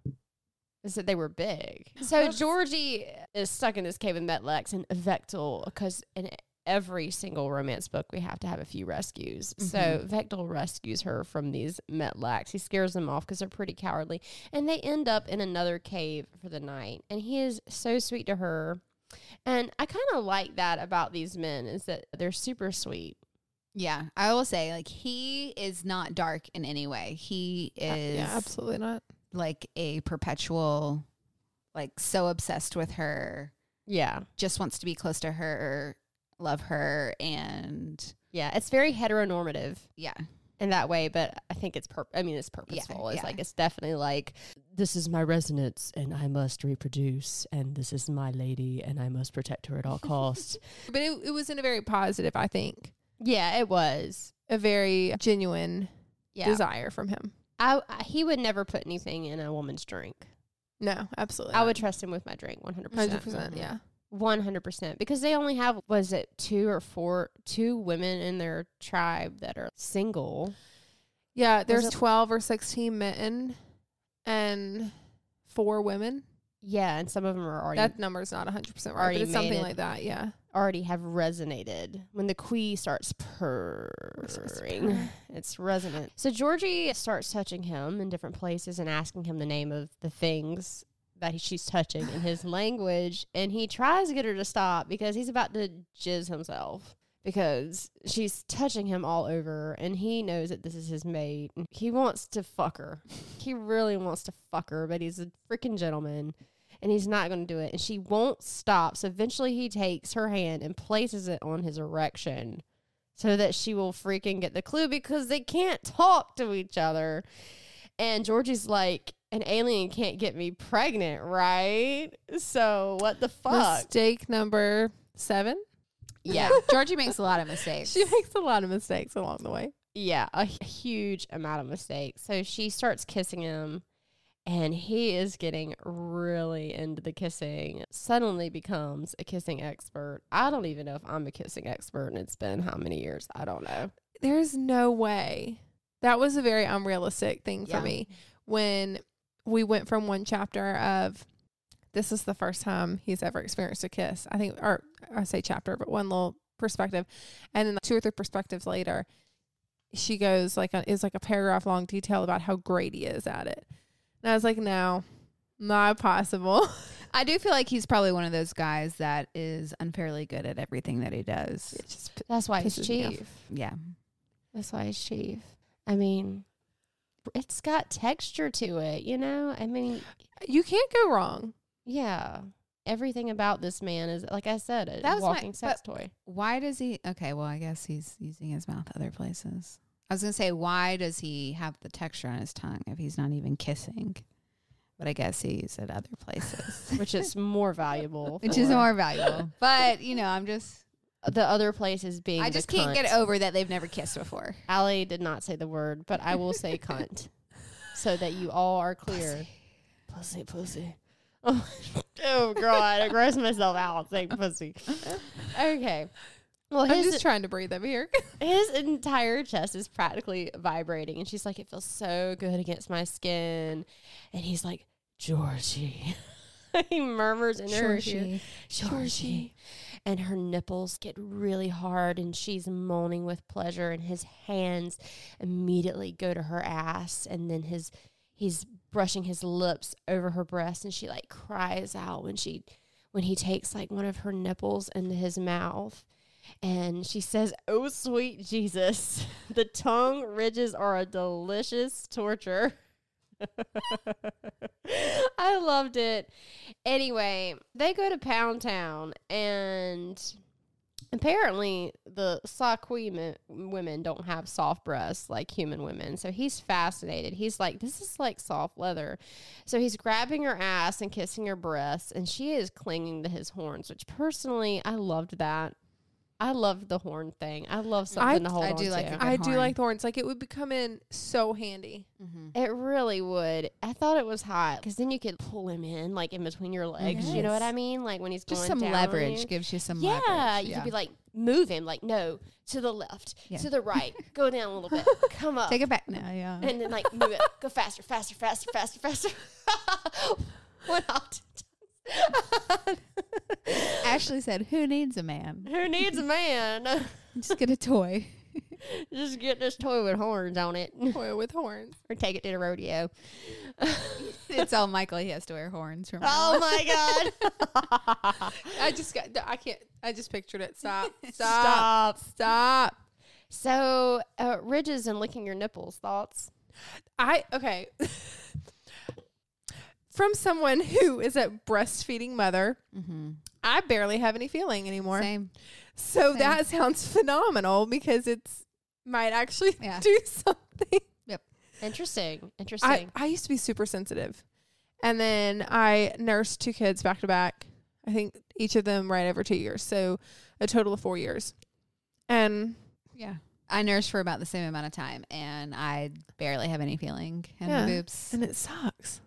S1: Is that they were big. So
S3: That's-
S1: Georgie is stuck in this cave with Metlak and Vektal because in every single romance book we have to have a few rescues. So
S3: Mm-hmm.
S1: Vektal rescues her from these Metlaks. He scares them off because they're pretty cowardly, and they end up in another cave for the night. And he is so sweet to her, and I kind of like that about these men is that they're super sweet.
S2: Yeah, I will say like he is not dark in any way. He is
S3: yeah, absolutely not.
S2: like a perpetual, like so obsessed with her,
S1: Yeah,
S2: just wants to be close to her, love her, and
S1: yeah, it's very heteronormative.
S2: yeah,
S1: in that way, but I think it's pur- I mean it's purposeful. it's
S2: yeah.
S1: like it's definitely like this is my resonance and I must reproduce and this is my lady and I must protect her at all costs.
S3: But it, it was in a very positive, I think,
S1: yeah, it was.
S3: a very genuine
S1: Yeah.
S3: desire from him.
S1: I, I he would never put anything in a woman's drink.
S3: No, absolutely.
S1: I would trust him with my drink 100%.
S3: hundred percent. Yeah.
S1: 100% because they only have was it two or four two women in their tribe that are single.
S3: Yeah, there's
S1: it-
S3: 12 or 16 men and four women.
S1: Yeah, and some of them are already
S3: That number's not 100% right, but it's something
S1: it.
S3: like that. Yeah.
S1: Already have resonated. When the khui starts purring, it's resonant. So Georgie starts touching him in different places and asking him the name of the things that he, she's touching in his language, and he tries to get her to stop because he's about to jizz himself. Because she's touching him all over, and he knows that this is his mate. He wants to fuck her. He really wants to fuck her, but he's a freaking gentleman and he's not going to do it. And she won't stop. So eventually he takes her hand and places it on his erection so that she will freaking get the clue because they can't talk to each other. And Georgie's like, an alien can't get me pregnant, right? So what the fuck?
S3: Mistake number seven.
S1: yeah.
S2: Georgie makes a lot of mistakes.
S3: She makes a lot of mistakes along the way.
S1: Yeah, a huge amount of mistakes. So she starts kissing him, and he is getting really into the kissing. Suddenly becomes a kissing expert. I don't even know if I'm a kissing expert, and it's been how many years? I don't know.
S3: There's no way. That was a very unrealistic thing for
S1: Yeah.
S3: me when we went from one chapter of this is the first time he's ever experienced a kiss. I think, or I say chapter, but one little perspective. And then two or three perspectives later, she goes like, a, is like a paragraph long detail about how great he is at it. And I was like, no, not possible.
S2: I do feel like he's probably one of those guys that is unfairly good at everything that he does.
S3: it just
S1: That's why he's
S3: Pisses me off.
S1: chief.
S2: Yeah.
S1: That's why he's chief. I mean, it's got texture to it, you know? I mean,
S3: You can't go wrong.
S1: yeah. Everything about this man is like I said, a
S2: That was my-
S1: walking sex toy.
S2: Why does he? Okay, well, I guess he's using his mouth other places. I was gonna say, why does he have the texture on his tongue if he's not even kissing? But I guess he's at other places,
S1: Which is more valuable.
S2: which is more valuable. But you know, I'm just,
S1: the other places being
S2: I just can't get over that they've never kissed before.
S1: Allie did not say the word, but I will say cunt so that you all are clear. Pussy, pussy. Oh, oh God, I gross myself out saying pussy. Okay. Well,
S3: I'm just trying to breathe over here.
S1: his entire chest is practically vibrating. And she's like, it feels so good against my skin. And he's like, Georgie. he murmurs in her ear, Georgie. And her nipples get really hard and she's moaning with pleasure and his hands immediately go to her ass and then his he's brushing his lips over her breast and she like cries out when she when he takes like one of her nipples into his mouth and she says, "Oh sweet Jesus, the tongue ridges are a delicious torture." I loved it. Anyway, they go to Pound Town, and apparently the sa-khui men- women don't have soft breasts like human women. So he's fascinated. He's like, "This is like soft leather." So he's grabbing her ass and kissing her breasts, and she is clinging to his horns. Which personally, I loved that. I love the horn thing. I love something to hold
S2: I
S1: on
S2: do like
S1: to.
S2: a good
S3: I do
S2: horn.
S3: like horns. Like it would become in so handy.
S2: Mm-hmm.
S1: It really would. I thought it was hot because then you could pull him in, like in between your legs. You know what I mean? Like when he's
S2: Just
S1: going
S2: some
S1: down on
S2: leverage
S1: you.
S2: gives you some
S1: Yeah,
S2: leverage.
S1: you could be like, move him. Like, no, to the left,
S2: Yeah.
S1: to the right, go down a little bit, come up,
S2: take it back now, yeah.
S1: and then like move it, go faster, faster, faster, faster, faster. what else?
S2: Ashley said, "Who needs a man?
S1: Who needs a man?
S2: Just get a toy."
S1: Just get this toy with horns on it,
S3: Toy with horns.
S1: or take it to the rodeo.
S2: it's all Michael. He has to wear horns from.
S1: Oh my god!
S3: I just got. I can't. I just pictured it. Stop. Stop.
S1: Stop.
S3: Stop.
S1: So, uh, ridges and licking your nipples. Thoughts?
S3: I okay. From someone who is a breastfeeding mother,
S2: Mm-hmm.
S3: I barely have any feeling anymore.
S2: Same.
S3: So
S2: Same.
S3: that sounds phenomenal because it's might actually
S2: Yeah.
S3: do something.
S1: Yep.
S3: Interesting.
S1: Interesting.
S3: I used to be super sensitive. And then I nursed two kids back to back. I think each of them right over two years. So a total of four years. And
S2: Yeah. I nursed for about the same amount of time, and I barely have any feeling in
S3: Yeah.
S2: my boobs.
S3: and it sucks.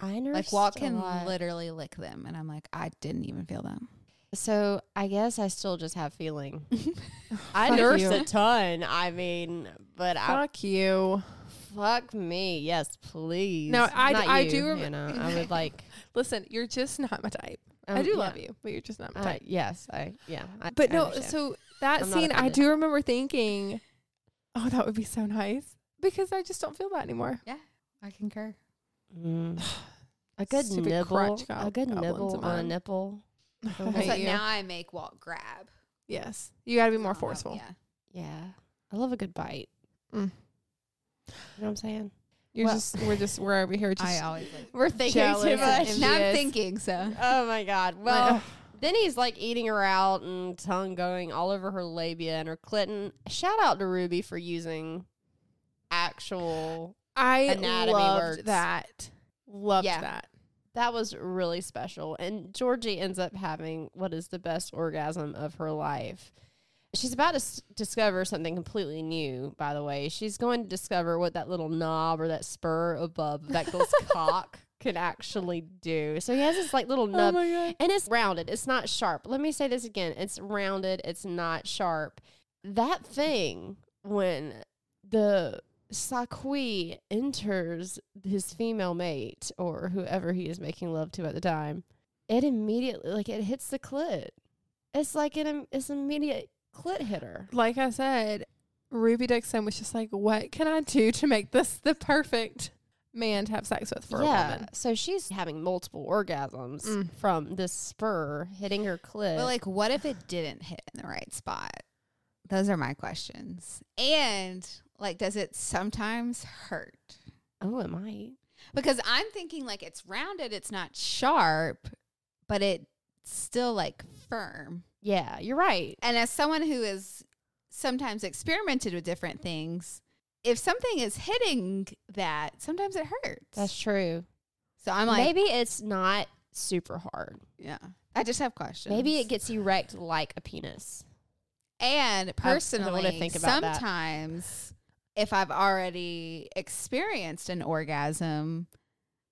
S1: I nursed
S2: Like Walt
S1: a
S2: can
S1: lot.
S2: literally lick them, and I'm like, I didn't even feel them.
S1: So I guess I still just have feeling. I
S3: Fuck
S1: nursed
S3: you.
S1: a ton. I mean, but I
S3: Fuck you.
S1: fuck me. Yes, please.
S3: No, I-
S1: Not
S3: I
S1: you,
S3: do rem-
S1: you know, I would like.
S3: Listen, you're just not my type. I
S1: um,
S3: do
S1: yeah.
S3: love you, but you're just not my
S1: Uh,
S3: type.
S1: yes, I yeah. I,
S3: But
S1: I
S3: no,
S1: understand.
S3: so that
S1: I'm
S3: scene, I do remember thinking, oh, that would be so nice because I just don't feel that anymore.
S2: Yeah, I concur.
S1: Mm. a good
S3: Stupid
S1: nibble,
S3: crotch
S1: a good
S3: goblins
S1: nibble
S3: of
S1: on a
S3: mine.
S1: nipple.
S3: I
S1: But
S3: hate
S2: now I make Walt grab.
S3: yes, you got to be more
S2: Oh,
S3: forceful.
S2: Yeah.
S1: Yeah, I love a good bite.
S3: Mm.
S1: You know what I'm saying?
S3: You're
S1: Well-
S3: just, we're just, we're over here just.
S2: I always like.
S1: We're thinking
S3: Jealous
S1: too much.
S3: envious.
S2: Now I'm thinking so.
S1: Oh my god. Well,
S3: Ugh.
S1: then he's like eating her out and tongue going all over her labia and her clinton. Shout out to Ruby for using actual.
S3: I
S1: Anatomy
S3: loved
S1: words.
S3: that. Loved
S1: Yeah.
S3: that.
S1: That was really special. And Georgie ends up having what is the best orgasm of her life. She's about to s- discover something completely new, by the way. She's going to discover what that little knob or that spur above Vektal's cock can actually do. So he has this like little
S3: oh nub Oh
S1: and it's rounded. It's not sharp. Let me say this again. It's rounded. It's not sharp. That thing when the sa-khui enters his female mate or whoever he is making love to at the time, it immediately like it hits the clit. It's like an it's immediate clit hitter.
S3: Like I said, Ruby Dixon was just like, what can I do to make this the perfect man to have sex with for a woman?
S1: So she's having multiple orgasms
S3: Mm.
S1: from this spur hitting her clit.
S2: But like, what if it didn't hit in the right spot? Those are my questions. And like, does it sometimes hurt?
S1: Oh, it might.
S2: Because I'm thinking like it's rounded, it's not sharp, but it's still like firm.
S1: Yeah, you're right.
S2: And as someone who has sometimes experimented with different things, if something is hitting that, sometimes it hurts.
S1: That's true.
S2: so I'm like,
S1: Maybe it's not super hard.
S2: yeah. I just have questions.
S1: Maybe it gets erect like a penis.
S2: And
S1: I don't know to
S2: personally,
S1: think about that.
S2: Sometimes if I've already experienced an orgasm,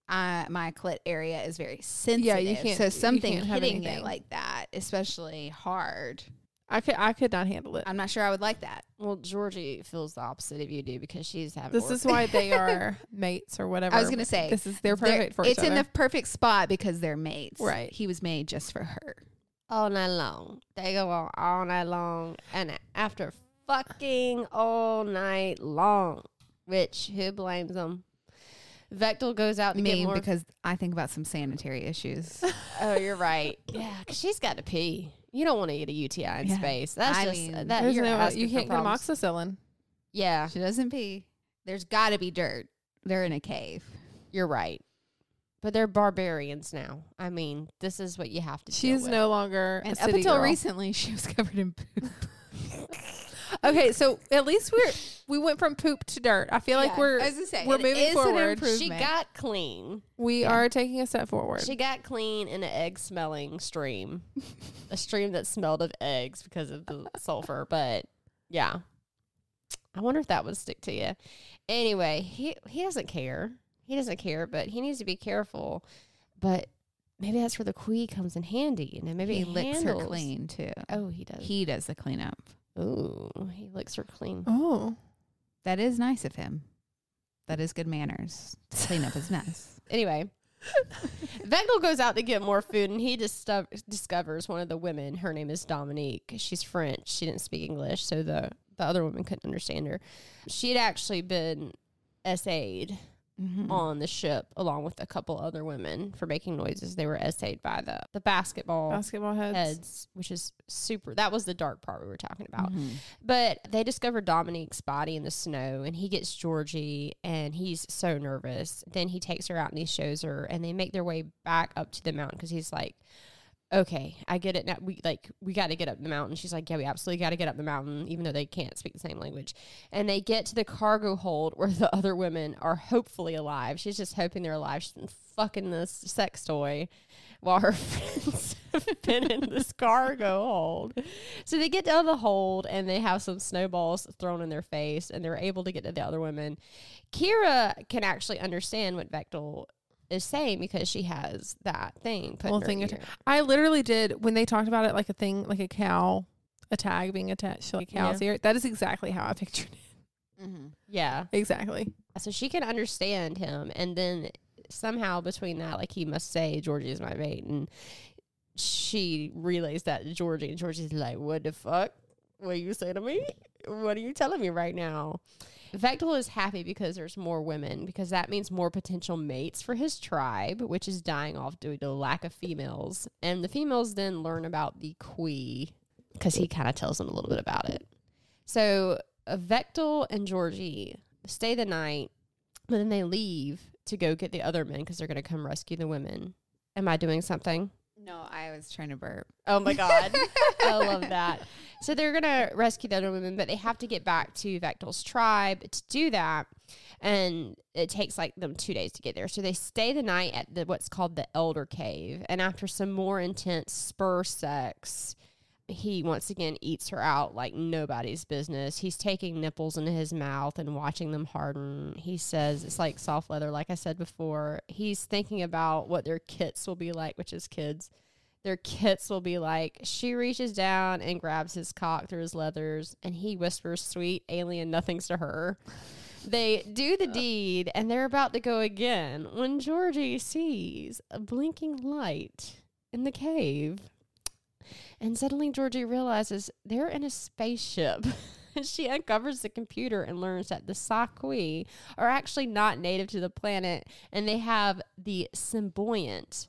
S2: I, my clit area is very sensitive.
S3: Yeah, you can't-
S2: So something
S3: can't
S2: hitting it like that, especially hard,
S3: I could I could not handle it.
S2: I'm not sure I would like that.
S1: Well, Georgie feels the opposite of you do because she's having.
S3: This is why they are mates or whatever.
S2: I was gonna say,
S3: this is they're
S2: They're-
S3: perfect for
S2: it's
S3: each
S2: in the perfect spot because they're mates.
S3: Right.
S2: He was made just for her.
S1: all night long. They go on all night long, and after fucking all night long, which who blames them? Vektal goes out to
S2: Me
S1: get more.
S2: because I think about some sanitary issues.
S1: oh, you're right. Yeah, because she's got to pee. You don't want to get a UTI in
S2: Yeah.
S1: space. That's
S2: I
S1: just
S2: mean,
S1: that
S3: There's
S1: you're
S3: no,
S1: asking
S3: you
S1: for
S3: can't get
S1: problems.
S3: amoxicillin.
S1: Yeah,
S2: she doesn't pee. There's got to be dirt. They're in a cave.
S1: you're right. But they're barbarians now. I mean, this is what you have to.
S3: She's
S1: deal
S3: no longer
S2: And
S3: a
S2: up
S3: city
S2: until
S3: girl.
S2: recently, she was covered in poop.
S3: Okay, so at least we're we went from poop to dirt. I feel like
S2: Yeah,
S3: we're
S2: I was gonna say,
S3: we're
S2: it
S3: moving
S2: is an
S3: forward.
S2: improvement.
S1: She got clean.
S3: we
S2: Yeah.
S3: are taking a step forward.
S1: She got clean in an egg smelling stream, a stream that smelled of eggs because of the sulfur. But yeah, I wonder if that would stick to you. Anyway, he he doesn't care. He doesn't care, but he needs to be careful. But maybe that's where the khui comes in handy, and then maybe
S2: he
S1: it
S2: licks
S1: handles.
S2: her clean too.
S1: Oh, he does.
S2: He does the cleanup.
S1: Ooh, he licks her clean.
S3: oh,
S2: That is nice of him. That is good manners to clean up his mess.
S1: Anyway, Vektal goes out to get more food and he discover, discovers one of the women. Her name is Dominique. She's French. She didn't speak English, so the, the other woman couldn't understand her. She had actually been essayed
S2: Mhm.
S1: on the ship along with a couple other women for making noises. They were essayed by the, the basketball
S3: basketball heads.
S1: heads, which is super. That was the dark part we were talking about.
S2: Mhm.
S1: But they discover Dominique's body in the snow and he gets Georgie and he's so nervous. Then he takes her out and he shows her and they make their way back up to the mountain because he's like, okay, I get it now. We like, we got to get up the mountain. She's like, yeah, we absolutely got to get up the mountain, even though they can't speak the same language. And they get to the cargo hold where the other women are hopefully alive. She's just hoping they're alive. She's been fucking this sex toy while her friends have been in this cargo hold. So they get to the hold and they have some snowballs thrown in their face and they're able to get to the other women. Kira can actually understand what Vektal is saying because she has that thing put her
S3: thing. I literally did when they talked about it like a thing, like a cow, a tag being attached to like a cow's ear. That is exactly how I pictured it.
S2: Mhm.
S1: Yeah.
S3: Exactly.
S1: So she can understand him and then somehow between that, like he must say, Georgie is my mate and she relays that to Georgie and Georgie's like, What the fuck? What you say to me? What are you telling me right now? Vektal is happy because there's more women because that means more potential mates for his tribe, which is dying off due to lack of females. And the females then learn about the khui because he kind of tells them a little bit about it. So uh, Vektal and Georgie stay the night, but then they leave to go get the other men because they're going to come rescue the women. Am I doing something?
S2: No, I was trying to burp.
S1: Oh my God. I love that. So they're going to rescue the other women, but they have to get back to Vektal's tribe to do that. And it takes like them two days to get there. So they stay the night at the what's called the Elder Cave. And after some more intense spur sex, he once again eats her out like nobody's business. He's taking nipples into his mouth and watching them harden. He says it's like soft leather, like I said before. He's thinking about what their kits will be like, which is kids. Their kits will be like. She reaches down and grabs his cock through his leathers, and he whispers sweet alien nothings to her. They do the uh. deed, and they're about to go again when Georgie sees a blinking light in the cave. And suddenly Georgie realizes they're in a spaceship. she uncovers the computer and learns that the sa-khui are actually not native to the planet and they have the symbiote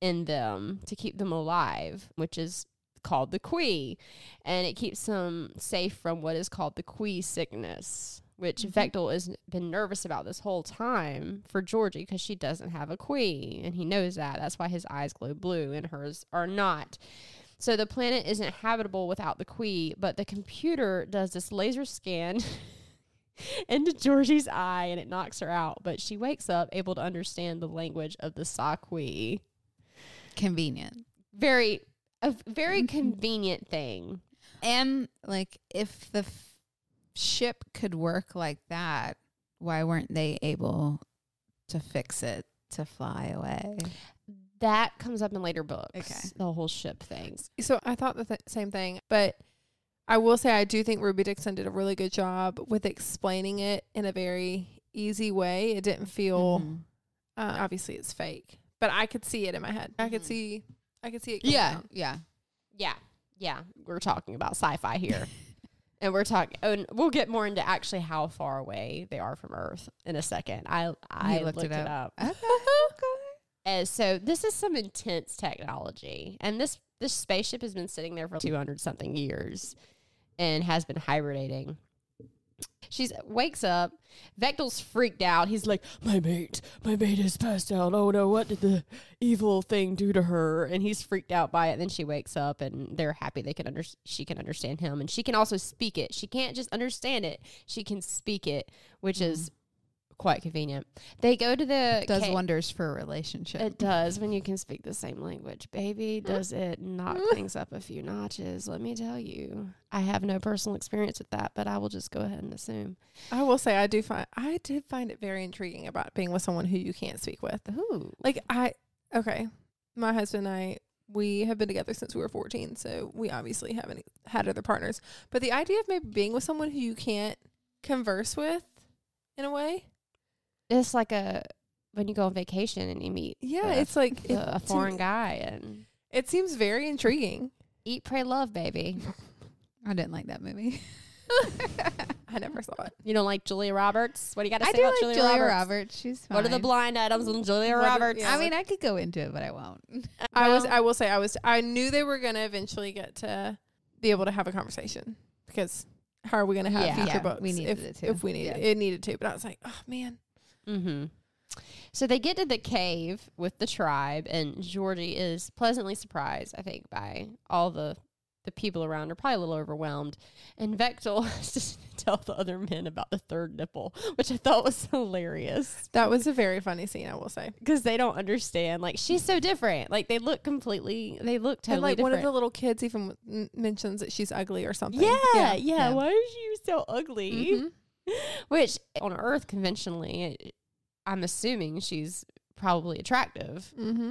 S1: in them to keep them alive, which is called the khui. And it keeps them safe from what is called the khui sickness, which
S2: Mhm.
S1: Vektal has been nervous about this whole time for Georgie because she doesn't have a queen, and he knows that. That's why his eyes glow blue and hers are not. So the planet isn't habitable without the khui, but the computer does this laser scan into Georgie's eye and it knocks her out. But she wakes up able to understand the language of the sa-khui.
S2: Convenient.
S1: Very, a very
S2: Mhm.
S1: convenient thing.
S2: And like, if the f- ship could work like that, why weren't they able to fix it to fly away?
S1: That comes up in later books.
S2: Okay.
S1: The whole ship thing.
S3: So I thought the th- same thing, but I will say I do think Ruby Dixon did a really good job with explaining it in a very easy way. It didn't feel
S2: Mhm.
S3: uh, obviously it's fake, but I could see it in my head. I could
S2: Mhm.
S3: see I could see it.
S2: Yeah,
S3: down.
S2: yeah.
S1: Yeah. Yeah. We're talking about sci fi here. and we're talking, and we'll get more into actually how far away they are from Earth in a second. I, I
S2: You
S1: looked, it up.
S2: Okay.
S1: And so this is some intense technology, and this this spaceship has been sitting there for two hundred something years, and has been hibernating. She's wakes up. Vektal's freaked out. He's like, "My mate, my mate has passed out. Oh no, what did the evil thing do to her?" And he's freaked out by it. then she wakes up, and they're happy they can under she can understand him, and she can also speak it. She can't just understand it; she can speak it, which hmm. is quite convenient. They go to the
S2: Does
S1: ca-
S2: wonders for a relationship.
S1: it does when you can speak the same language, baby. Does it knock things up a few notches? Let me tell you. I have no personal experience with that, but I will just go ahead and assume.
S3: I will say I do find I did find it very intriguing about being with someone who you can't speak with.
S1: Ooh.
S3: Like I okay, my husband and I we have been together since we were 14, so we obviously haven't had other partners. But the idea of maybe being with someone who you can't converse with in a way,
S1: It's like a when you go on vacation and you meet
S3: yeah,
S1: a-
S3: it's like it,
S1: a, a
S3: to
S1: foreign guy and
S3: It seems very intriguing.
S1: eat, pray, love, baby.
S2: I didn't like that movie.
S3: I never saw it.
S1: You don't like Julia Roberts? What do you got to
S2: I
S1: say
S2: do
S1: about
S2: like
S1: Julia,
S2: Julia
S1: Roberts?
S2: Roberts. She's fine.
S1: What are the blind items on Julia
S3: What are-
S1: Roberts?
S3: yeah.
S2: I mean, I could go into it, but I won't.
S3: I was I will say I was I knew they were going to eventually get to be able to have a conversation because how are we going to have
S1: Yeah.
S3: future
S2: Yeah,
S3: books
S2: we needed
S3: if,
S2: it to.
S3: if we needed
S2: Yeah.
S3: it needed to but I was like oh man
S1: Mm-hmm. So they get to the cave with the tribe, and Georgie is pleasantly surprised, I think, by all the the people around her, probably a little overwhelmed. And Vektal has to tell the other men about the third nipple, which I thought was hilarious
S3: that was a very funny scene I will say
S1: because they don't understand. Like she's so different. Like they look completely. They look totally
S3: and like
S1: different.
S3: one of the little kids even m- mentions that she's ugly or something
S1: yeah, yeah,
S2: yeah.
S1: Why is she so ugly?
S3: Mhm.
S1: Which on Earth conventionally, I'm assuming she's probably attractive.
S3: Mm-hmm.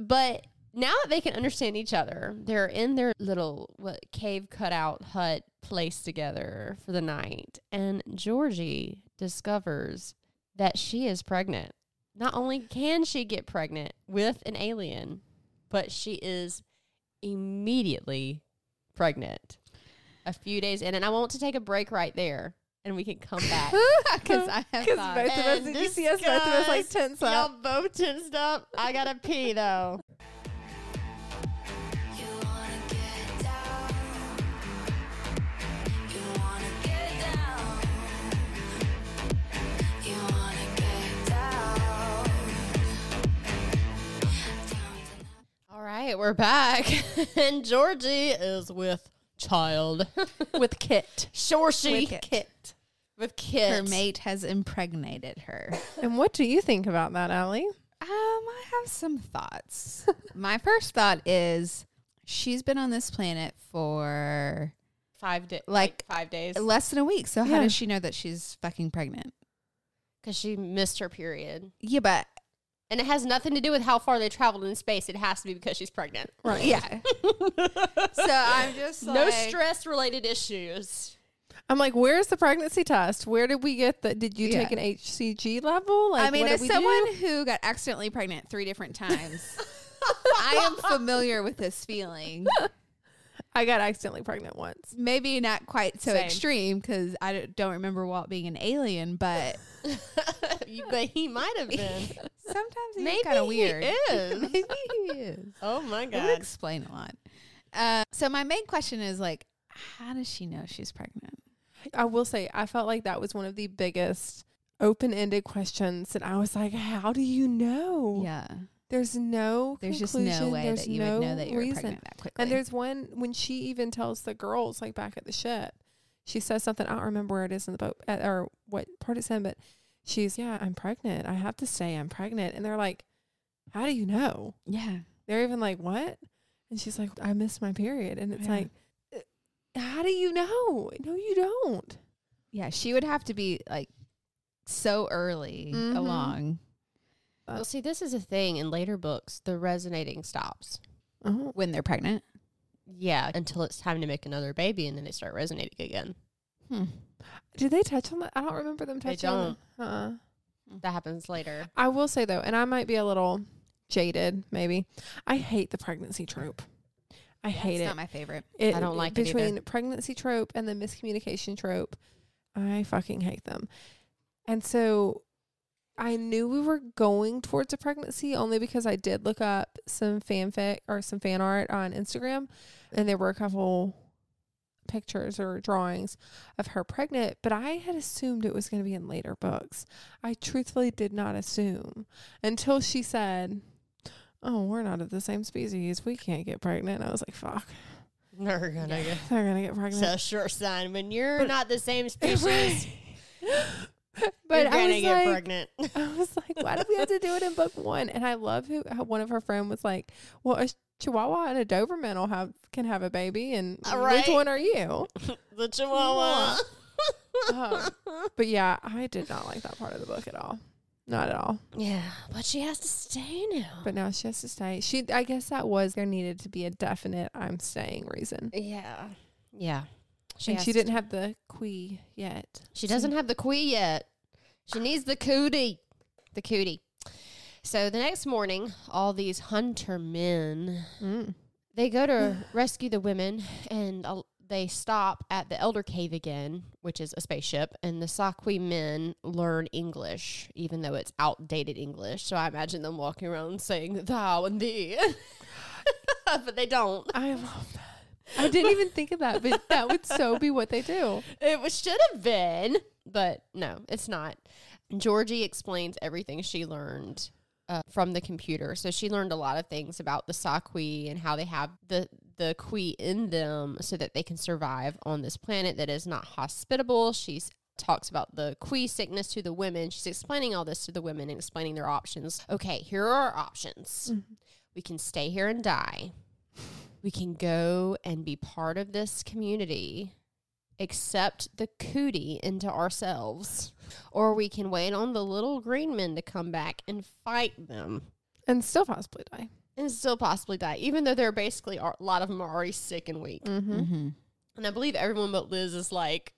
S1: But now that they can understand each other, they're in their little what cave cutout hut place together for the night, and Georgie discovers that she is pregnant. Not only can she get pregnant with an alien, but she is immediately pregnant. A few days in, and I want to take a break right there, and we can come back.
S2: Because I have
S3: because both of us you see us both of us like tense up
S1: Y'all both tensed up. I gotta pee though.
S4: You wanna get down. You wanna get down. You wanna get down.
S1: All right, we're back, and Georgie is with child.
S3: with Kit
S1: sure, she
S2: With
S3: Kit
S1: with Kit,
S2: her mate has impregnated her.
S3: and what do you think about that Allie
S2: Um, I have some thoughts. My first thought is she's been on this planet for
S1: five days,
S2: Like,
S1: like five days,
S2: less than a week. So how does she know that she's fucking pregnant?
S1: because she missed her period,
S2: Yeah, but
S1: and it has nothing to do with how far they traveled in space. It has to be because she's pregnant.
S3: right
S2: yeah. so I'm just
S1: no stress related issues.
S3: I'm like where's the pregnancy test where did we get the did you
S2: Yeah.
S3: take an HCG level like
S2: I mean,
S3: what did
S2: as
S3: we
S2: someone
S3: do?
S2: who got accidentally pregnant three different times, I am familiar with this feeling.
S3: I got accidentally pregnant once
S2: Maybe not quite so
S1: Same.
S2: extreme because I don't- don't remember Walt being an alien, but
S1: You- but he might have been.
S2: sometimes he's
S1: Maybe
S2: kind of
S1: he
S2: weird.
S1: is.
S2: Maybe he is.
S1: oh my
S2: It would
S1: god.
S2: explain a lot. Uh, so my main question is like, how does she know she's pregnant?
S3: I will say, I felt like that was one of the biggest open ended questions. And I was like, how do you know?
S2: Yeah.
S3: There's no
S2: There's just no way
S3: there's
S2: that you
S3: no
S2: would know that you were
S3: reason.
S2: pregnant that quickly.
S3: And there's one when she even tells the girls like back at the ship, she says something. I don't remember where it is in the boat uh, or what part it's in, but she's yeah, I'm pregnant. I have to say I'm pregnant, and they're like, "How do you know?"
S2: yeah.
S3: They're even like, "What?" And she's like, "I missed my period," and it's
S2: Yeah.
S3: like, "Uh, "How do you know?" No, you don't.
S2: Yeah. She would have to be like so early
S3: Mhm.
S2: along.
S1: Well, see, this is a thing in later books. The resonating stops.
S3: Oh,
S2: when they're pregnant.
S1: Yeah, until it's time to make another baby, and then they start resonating again.
S2: Hmm.
S3: did they touch on that? I don't remember them
S1: They
S3: touching on that. Uh-uh.
S1: That happens later.
S3: I will say though, and I might be a little jaded, maybe. I hate the pregnancy trope. I hate it.
S2: it's not my favorite.
S3: It-
S1: I don't like it either.
S3: between pregnancy trope and the miscommunication trope. I fucking hate them. And so I knew we were going towards a pregnancy only because I did look up some fanfic or some fan art on Instagram and there were a couple pictures or drawings of her pregnant, but I had assumed it was going to be in later books. I truthfully did not assume until she said, "Oh, we're not of the same species. We can't get pregnant." I was like, "Fuck."
S1: They're gonna get,
S3: They're gonna get pregnant.
S1: So sure, son. When you're
S3: But-
S1: not the same species,
S3: but
S1: you're
S3: I was like,
S1: pregnant.
S3: I was like, why do we have to do it in book one? And I love who how one of her friend was like, well, a Chihuahua and a Doberman will have can have a baby, and
S1: Uh,
S3: which one are you?
S1: the Chihuahua.
S3: Um, but yeah, I did not like that part of the book at all, not at all.
S1: yeah, but she has to stay now.
S3: But now she has to stay. She, I guess that was there needed to be a definite I'm staying reason,
S1: yeah, yeah. She
S3: and she didn't have the khui yet.
S1: She doesn't have the khui yet. She needs the cootie. The cootie. So the next morning, all these hunter men
S3: Mm.
S1: they go to rescue the women, and uh, they stop at the Elder Cave again, which is a spaceship. And the sa-khui men learn English, even though it's outdated English. So I imagine them walking around saying "thou" and "thee," but they don't.
S3: I love that. I didn't even think of that, but that would so be what they do.
S1: It was, should have been, but no, it's not. Georgie explains everything she learned uh, from the computer. So she learned a lot of things about the sa-khui and how they have the the khui in them so that they can survive on this planet that is not hospitable. She talks about the khui sickness to the women. She's explaining all this to the women and explaining their options. Okay, here are our options. We can stay here and die. We can go and be part of this community accept the cootie into ourselves, or we can wait on the little green men to come back and fight them
S3: And still possibly die.
S1: and still possibly die, even though they're basically a lot of them are already sick and weak.
S3: Mm-hmm.
S2: Mm-hmm.
S1: And I believe everyone but Liz is like,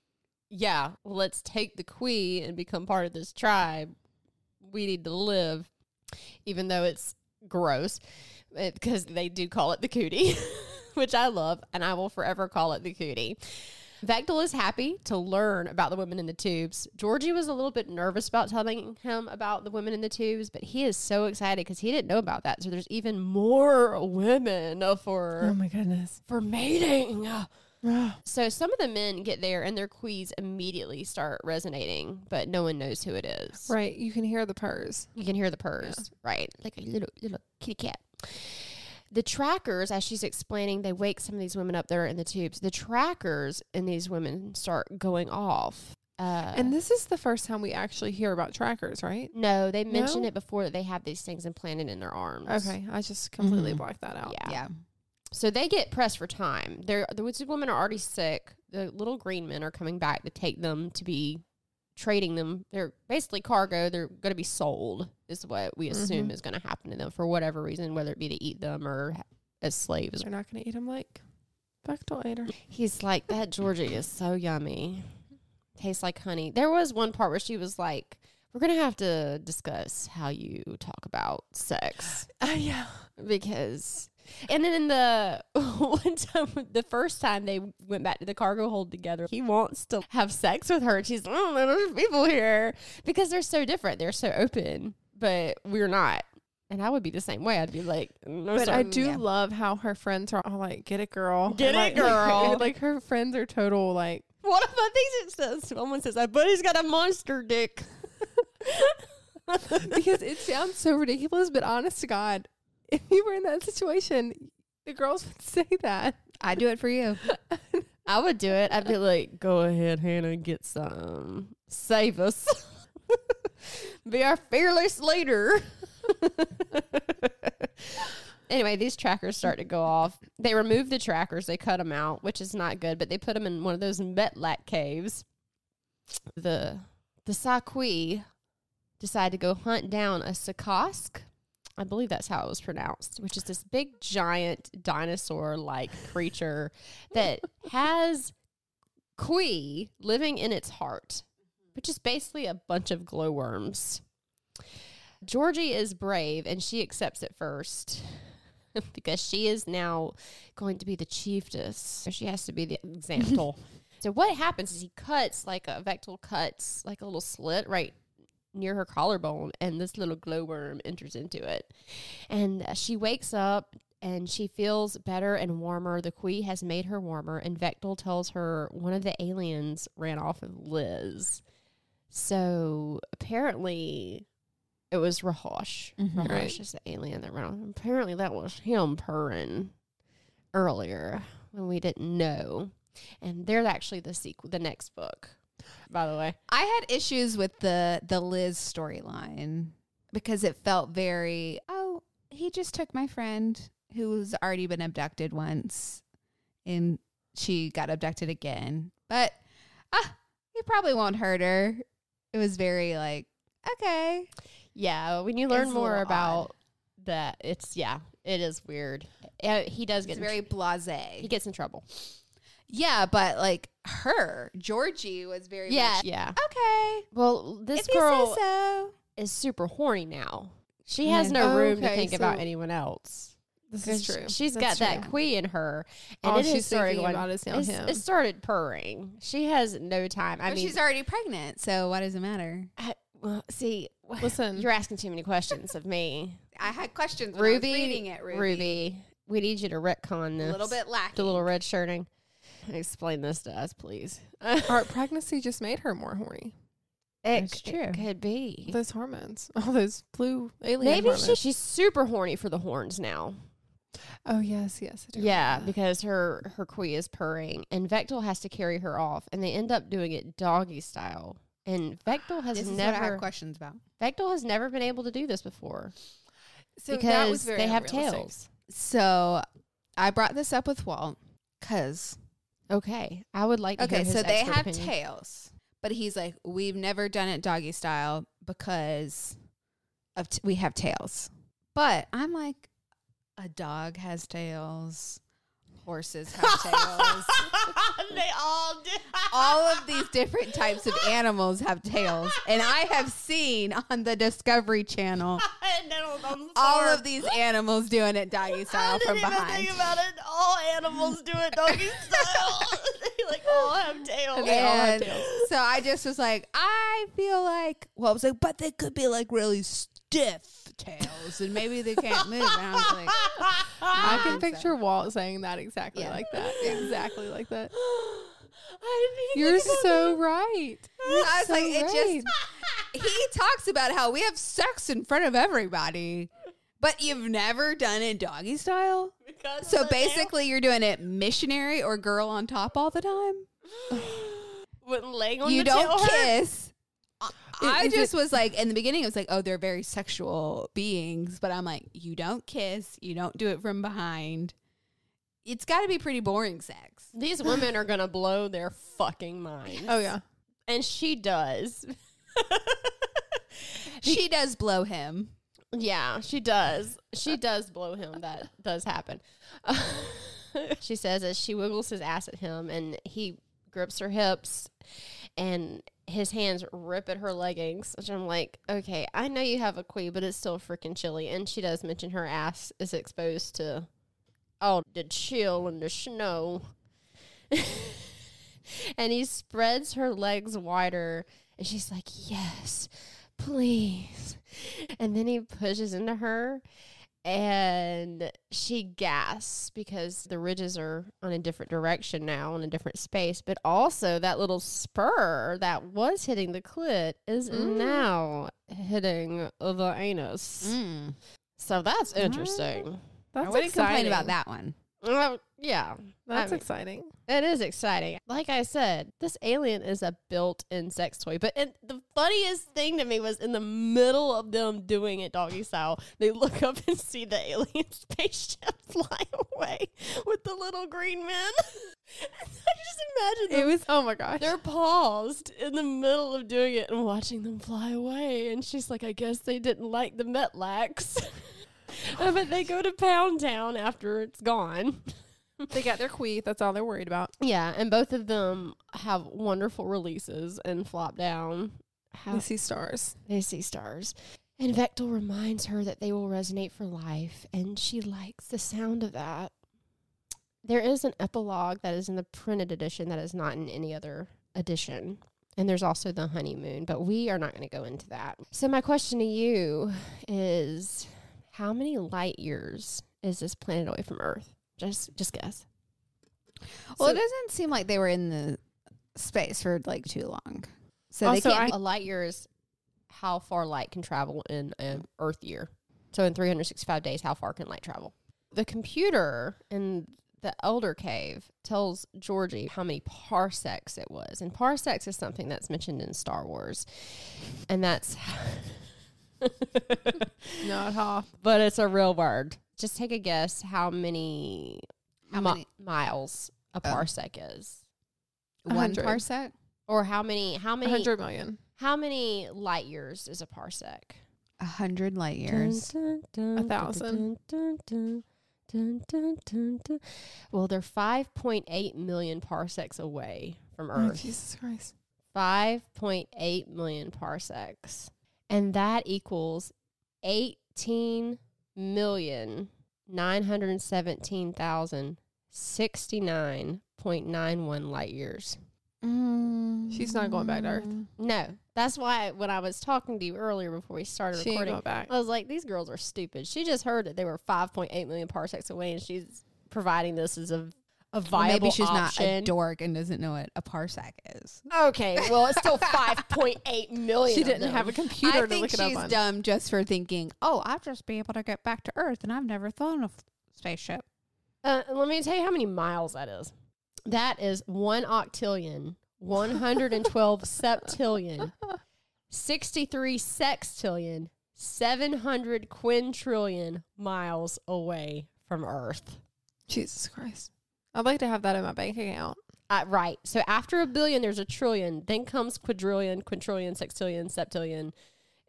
S1: yeah, let's take the queen and become part of this tribe. We need to live, even though it's gross, because they do call it the cootie, which I love, and I will forever call it the cootie. Vektal is happy to learn about the women in the tubes. Georgie was a little bit nervous about telling him about the women in the tubes, but he is so excited because he didn't know about that. So there's even more women for
S3: Oh my goodness.
S1: for mating.
S3: Ah.
S1: So some of the men get there and their khuis immediately start resonating, but no one knows who it is.
S3: Right. You can hear the purrs.
S1: You can hear the purrs, right? Like a little little kitty cat. The trackers, as she's explaining, they wake some of these women up there in the tubes. The trackers in these women start going off. Uh,
S3: And this is the first time we actually hear about trackers, right?
S1: no, they mentioned
S3: No?
S1: it before that they have these things implanted in their arms.
S3: Okay. I just completely
S2: Mhm.
S3: blocked that out.
S1: Yeah.
S2: Yeah.
S1: So they get pressed for time. They're, the women are already sick. The little green men are coming back to take them to be trading them. They're basically cargo. They're going to be sold, is what we assume
S3: Mhm.
S1: is going to happen to them for whatever reason, whether it be to eat them or as slaves.
S3: They're not going to eat them like Vektal ate her.
S1: He's like, that Georgie is so yummy. Tastes like honey. There was one part where she was like, we're going to have to discuss how you talk about sex
S3: Uh, yeah.
S1: because and then in the one time the first time they went back to the cargo hold together he wants to have sex with her and she's like, oh there's people here because they're so different they're so open but we're not and i would be the same way i'd be like mm, no
S3: But
S1: sir.
S3: I do
S2: yeah.
S3: love how her friends are all like, get it, girl.
S1: Get
S3: And,
S1: it,
S3: like,
S1: girl.
S3: like her friends are total, like,
S1: One of my things it says, someone says, I bet he's got a monster dick.
S3: because it sounds so ridiculous, but honest to God, if you were in that situation, the girls would say that.
S2: I'd do it for you.
S1: I would do it. I'd be like, go ahead, Hannah, get some. Save us. be our fearless leader. anyway, these trackers start to go off. They remove the trackers, they cut them out, which is not good, but they put them in one of those Metlak caves. The the sa-khui decide to go hunt down a sa-kohtsk. I believe that's how it was pronounced, which is this big giant dinosaur like creature that has khui living in its heart, mm-hmm. which is basically a bunch of glowworms. Georgie is brave and she accepts it first because she is now going to be the chiefess. She has to be the example. so what happens is he cuts like a Vektal cuts like a little slit right near her collarbone and this little glowworm enters into it. And uh, she wakes up and she feels better and warmer. The khui has made her warmer and Vektal tells her one of the aliens ran off with Liz. So apparently it was Raahosh.
S2: Mhm.
S1: Raahosh
S3: Right.
S1: is the alien that ran off. Apparently that was him purring earlier when we didn't know. And they're actually the sequel, the next book, by the way.
S2: I had issues with the the Liz storyline because it felt very oh he just took my friend who's already been abducted once and she got abducted again but ah he probably won't hurt her it was very like okay
S1: Yeah, when you learn more about that, it's yeah, it is weird. Uh, he does get
S2: it's
S1: in
S2: very
S1: tr-
S2: blasé
S1: he gets in trouble.
S2: Yeah but like her Georgie was very
S1: Yeah,
S2: much,
S1: yeah.
S2: okay
S1: Well, this
S2: if
S1: girl
S2: say so
S1: is super horny now. She has
S2: Yeah.
S1: no
S3: Oh,
S1: room to
S3: okay,
S1: think about anyone else.
S3: This is true.
S1: She's
S3: That's
S1: got that
S3: true.
S1: queen in her, and
S3: All
S1: it
S3: she's
S1: started
S3: thinking
S1: going.
S3: about is now
S1: it's-
S3: him.
S1: It started purring. She has no time. I
S2: But
S1: mean,
S2: she's already pregnant so why does it matter
S1: I, well, see,
S3: Listen,
S1: you're asking too many questions of me,
S2: I had questions when
S1: Ruby.
S2: I was reading it Ruby,
S1: Ruby, we need you to retcon this.
S2: a
S1: this.
S2: little bit lacking
S1: the little red shirting. Explain this to us, please.
S3: our pregnancy just made her more horny.
S1: It,
S2: That's
S1: c-
S2: true.
S1: it could be.
S3: Those hormones, all those blue alien
S1: Maybe
S3: hormones.
S1: she, she's super horny for the horns now.
S3: oh yes, yes. I do
S1: Yeah, because her her queen is purring, and Vektal has to carry her off, and they end up doing it doggy style. And Vektal has
S2: This is what I
S1: never
S2: have questions about.
S1: Vektal has never been able to do this before
S3: so
S1: because
S3: that was very
S1: they have tails.
S2: So I brought this up with Walt because
S1: Okay, I would like to hear
S2: okay,
S1: his
S2: so they have
S1: opinion.
S2: tails, but he's like, we've never done it doggy style because of t- we have tails. But I'm like, a dog has tails, horses have tails.
S1: they all do.
S2: All of these different types of animals have tails, and I have seen on the Discovery Channel all of these animals doing it doggy style from behind.
S1: about it. All animals do it doggy style. they like all have tails. They all have tails.
S2: so I just was like, I feel like, well, I was like, but they could be like really stiff tails, and maybe they can't move. And I was like,
S3: I
S2: I
S3: can
S2: think so.
S3: picture Walt saying that exactly
S2: Yeah.
S3: like that. Exactly like that.
S1: I didn't
S3: You're
S1: even think
S3: so right.
S2: I was
S3: so
S2: like, it just. He talks about how we have sex in front of everybody, but you've never done it doggy style.
S1: because
S2: So basically, you're doing it missionary or girl on top all the time.
S1: when laying on
S2: you
S1: the
S2: don't
S1: hurt.
S2: kiss. I- I
S3: is it-
S2: just was like, in the beginning, it was like, oh, they're very sexual beings. But I'm like, you don't kiss. You don't do it from behind. It's got to be pretty boring sex.
S1: These women are gonna blow their fucking mind.
S3: Oh yeah.
S1: and she does.
S2: She does blow him.
S1: Yeah, she does. She does blow him. That does happen. she says as she wiggles his ass at him and he grips her hips and his hands rip at her leggings. Which I'm like, okay, I know you have a queen, but it's still freaking chilly. And she does mention her ass is exposed to all the chill and the snow. and he spreads her legs wider and she's like, yes, please. And then he pushes into her and she gasps because the ridges are on a different direction now in a different space but also that little spur that was hitting the clit is
S3: Mm.
S1: now hitting the anus
S2: Mm.
S1: so that's interesting
S3: That's
S2: I wouldn't
S3: exciting.
S2: complain about that one.
S1: well yeah
S3: That's
S1: I mean-
S3: exciting.
S1: It is exciting. Like I said, this alien is a built-in sex toy. But and the funniest thing to me was in the middle of them doing it doggy style, they look up and see the alien spaceship fly away with the little green men. I just imagine
S3: It was. Oh my gosh.
S1: they're paused in the middle of doing it and watching them fly away. And she's like, I guess they didn't like the Metlaks. But they go to Pound Town after it's gone.
S3: They got their queef. That's all they're worried about.
S1: Yeah, and both of them have wonderful releases and flop down. How They
S3: see stars.
S1: they see stars. And Vektal reminds her that they will resonate for life, and she likes the sound of that. There is an epilogue that is in the printed edition that is not in any other edition. And there's also the honeymoon, but we are not going to go into that. So, my question to you is how many light years is this planet away from Earth? Just just guess.
S2: Well,
S1: So-
S2: it doesn't seem like they were in the space for like too long. So
S3: Also,
S2: they can't
S1: a light year is how far light can travel in an Earth year. So in 365 days, how far can light travel? The computer in the Elder Cave tells Georgie how many parsecs it was, and parsecs is something that's mentioned in Star Wars, and that's.
S3: Not half.
S1: but it's a real word. Just take a guess how many,
S2: How
S1: mi-
S2: many-
S1: miles a
S2: Oh.
S1: parsec is,
S2: one parsec,
S1: or how many how many
S3: 100 million.
S1: how many light years is a parsec?
S2: a hundred light years.
S3: A thousand.
S1: Dun, dun, dun, Well, they're 5.8 million parsecs away from
S3: Oh,
S1: Earth.
S3: Jesus Christ.
S1: 5.8 million parsecs. And that equals 18 million 917,069.91 light years.
S3: She's not going back to Earth. Mm.
S1: No, that's why when I was talking to you earlier before we started
S3: She
S1: recording. I was like, these girls are stupid. She just heard that they were 5.8 million parsecs away, and she's providing this as a, a
S2: Well,
S1: viable
S2: maybe she's
S1: option.
S2: not a dork and doesn't know what a parsec is.
S1: okay, well, it's still 5.8 million.
S3: She didn't have a computer
S2: I
S3: to
S2: think
S3: look it up
S2: she's
S3: on.
S2: dumb just for thinking, oh, I'll just be able to get back to Earth, and I've never flown a f- spaceship.
S1: Uh, let me tell you how many miles that is. That is one octillion, 112 septillion, 63 sextillion, 700 quintillion miles away from Earth.
S3: Jesus Christ. I'd like to have that in my bank account.
S1: Uh, right. So after a billion, there's a trillion. Then comes quadrillion, quintillion, sextillion, septillion.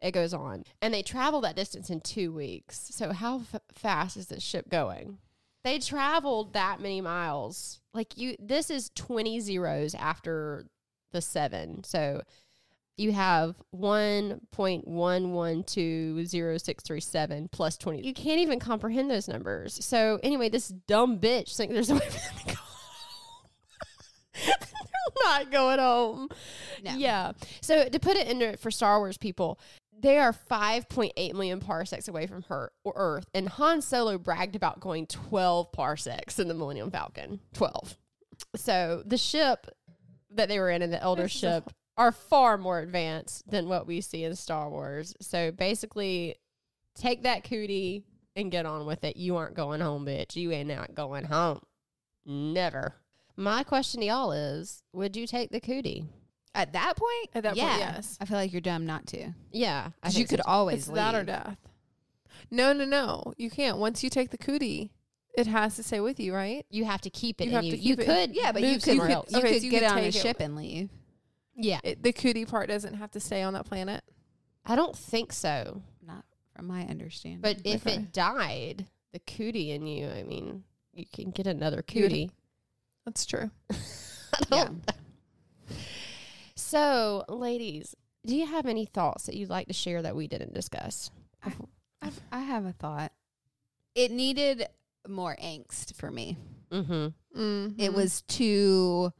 S1: It goes on. And they travel that distance in two weeks. So how f- fast is this ship going? They traveled that many miles. Like you, this is 20 zeros after the seven. So you have 1.1120637 plus 20. You can't even comprehend those numbers. So anyway, this dumb bitch think there's a way for them to go home. They're not going home.
S2: No.
S1: Yeah. So to put it into it for Star Wars people, they are 5.8 million parsecs away from her or Earth, and Han Solo bragged about going 12 parsecs in the Millennium Falcon. 12. So the ship that they were in, in the Elder
S3: This is a-
S1: ship, are far more advanced than what we see in Star Wars. So basically, take that cootie and get on with it. You aren't going home, bitch. You ain't not going home. Never. My question to y'all is: Would you take the cootie?
S2: At that point,
S3: At that
S2: yeah,
S3: point, yes.
S2: I feel like you're dumb not to.
S1: Yeah, I
S2: 'Cause you
S1: think so
S2: could
S1: too.
S2: always
S3: It's
S2: leave.
S3: that or death. No, no, no. You can't. Once you take the cootie, it has to stay with you, right?
S1: You have to keep it
S3: You
S1: in
S3: have
S1: you.
S3: to
S1: You
S3: it-
S1: could,
S2: Yeah, but you
S1: move
S2: could,
S1: somewhere
S2: you
S1: else.
S2: could,
S3: so you
S2: get
S3: could
S2: on a
S3: take it
S2: ship and leave.
S1: Yeah,
S3: It, the cootie part doesn't have to stay on that planet.
S1: I don't think so.
S2: Not from my understanding.
S1: But if
S3: Okay.
S1: it died, the cootie in you, I mean, you can get another
S3: You
S1: cootie.
S3: That's true.
S1: I
S2: yeah.
S1: don't- So, ladies, do you have any thoughts that you'd like to share that we didn't discuss?
S2: I've, I have a thought. It needed more angst for me.
S1: Mm-hmm.
S3: Mm-hmm.
S2: It was too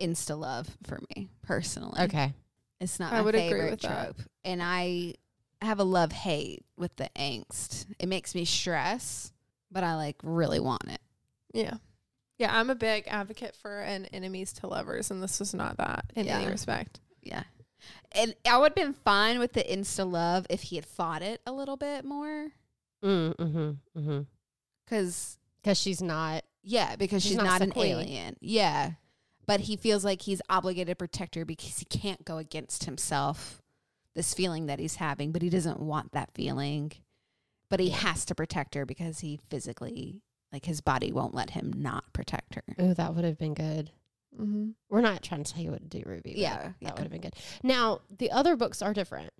S2: insta love for me personally.
S1: Okay.
S2: It's not
S3: I
S2: my
S3: would agree
S2: favorite
S3: with that.
S2: trope. And I I have a love hate with the angst. It makes me stress, but I like really want it.
S3: Yeah. Yeah, I'm a big advocate for an enemies to lovers, and this was not that in any respect.
S2: Yeah. And I would have been fine with the insta love if he had fought it a little bit more.
S1: Mm, mm-hmm, mm-hmm.
S2: Cause
S1: Because she's not.
S2: yeah, because
S1: She's
S2: she's,
S1: not
S2: not, an
S1: sa-khui.
S2: alien. Yeah. But he feels like he's obligated to protect her because he can't go against himself, this feeling that he's having, but he doesn't want that feeling. But he has to protect her because he physically like his body won't let him not protect her.
S1: Oh, that would have been good.
S3: Mm-hmm.
S1: We're not trying to tell you what to do, Ruby. but
S2: Yeah,
S1: That
S2: yeah.
S1: would have been good. Now, the other books are different.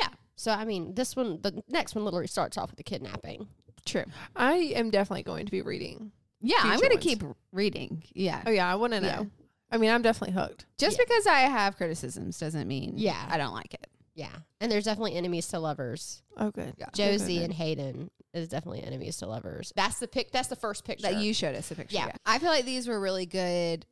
S2: Yeah.
S1: So, I mean, this one, the next one literally starts off with the kidnapping.
S2: True.
S3: I am definitely going to be reading.
S2: Yeah, I'm gonna keep reading. Yeah.
S3: Oh yeah, I want to know.
S2: Yeah.
S3: I mean, I'm definitely hooked.
S2: Just
S1: Yeah.
S2: because I have criticisms doesn't mean
S1: Yeah.
S2: I don't like it.
S1: Yeah. And there's definitely enemies to lovers.
S3: Oh good.
S2: Yeah.
S1: Josie
S3: good.
S1: and Haeden is definitely enemies to lovers. That's the pic. That's the first picture.
S2: That you showed us a picture.
S1: Yeah.
S2: Yeah. I feel like these were really good.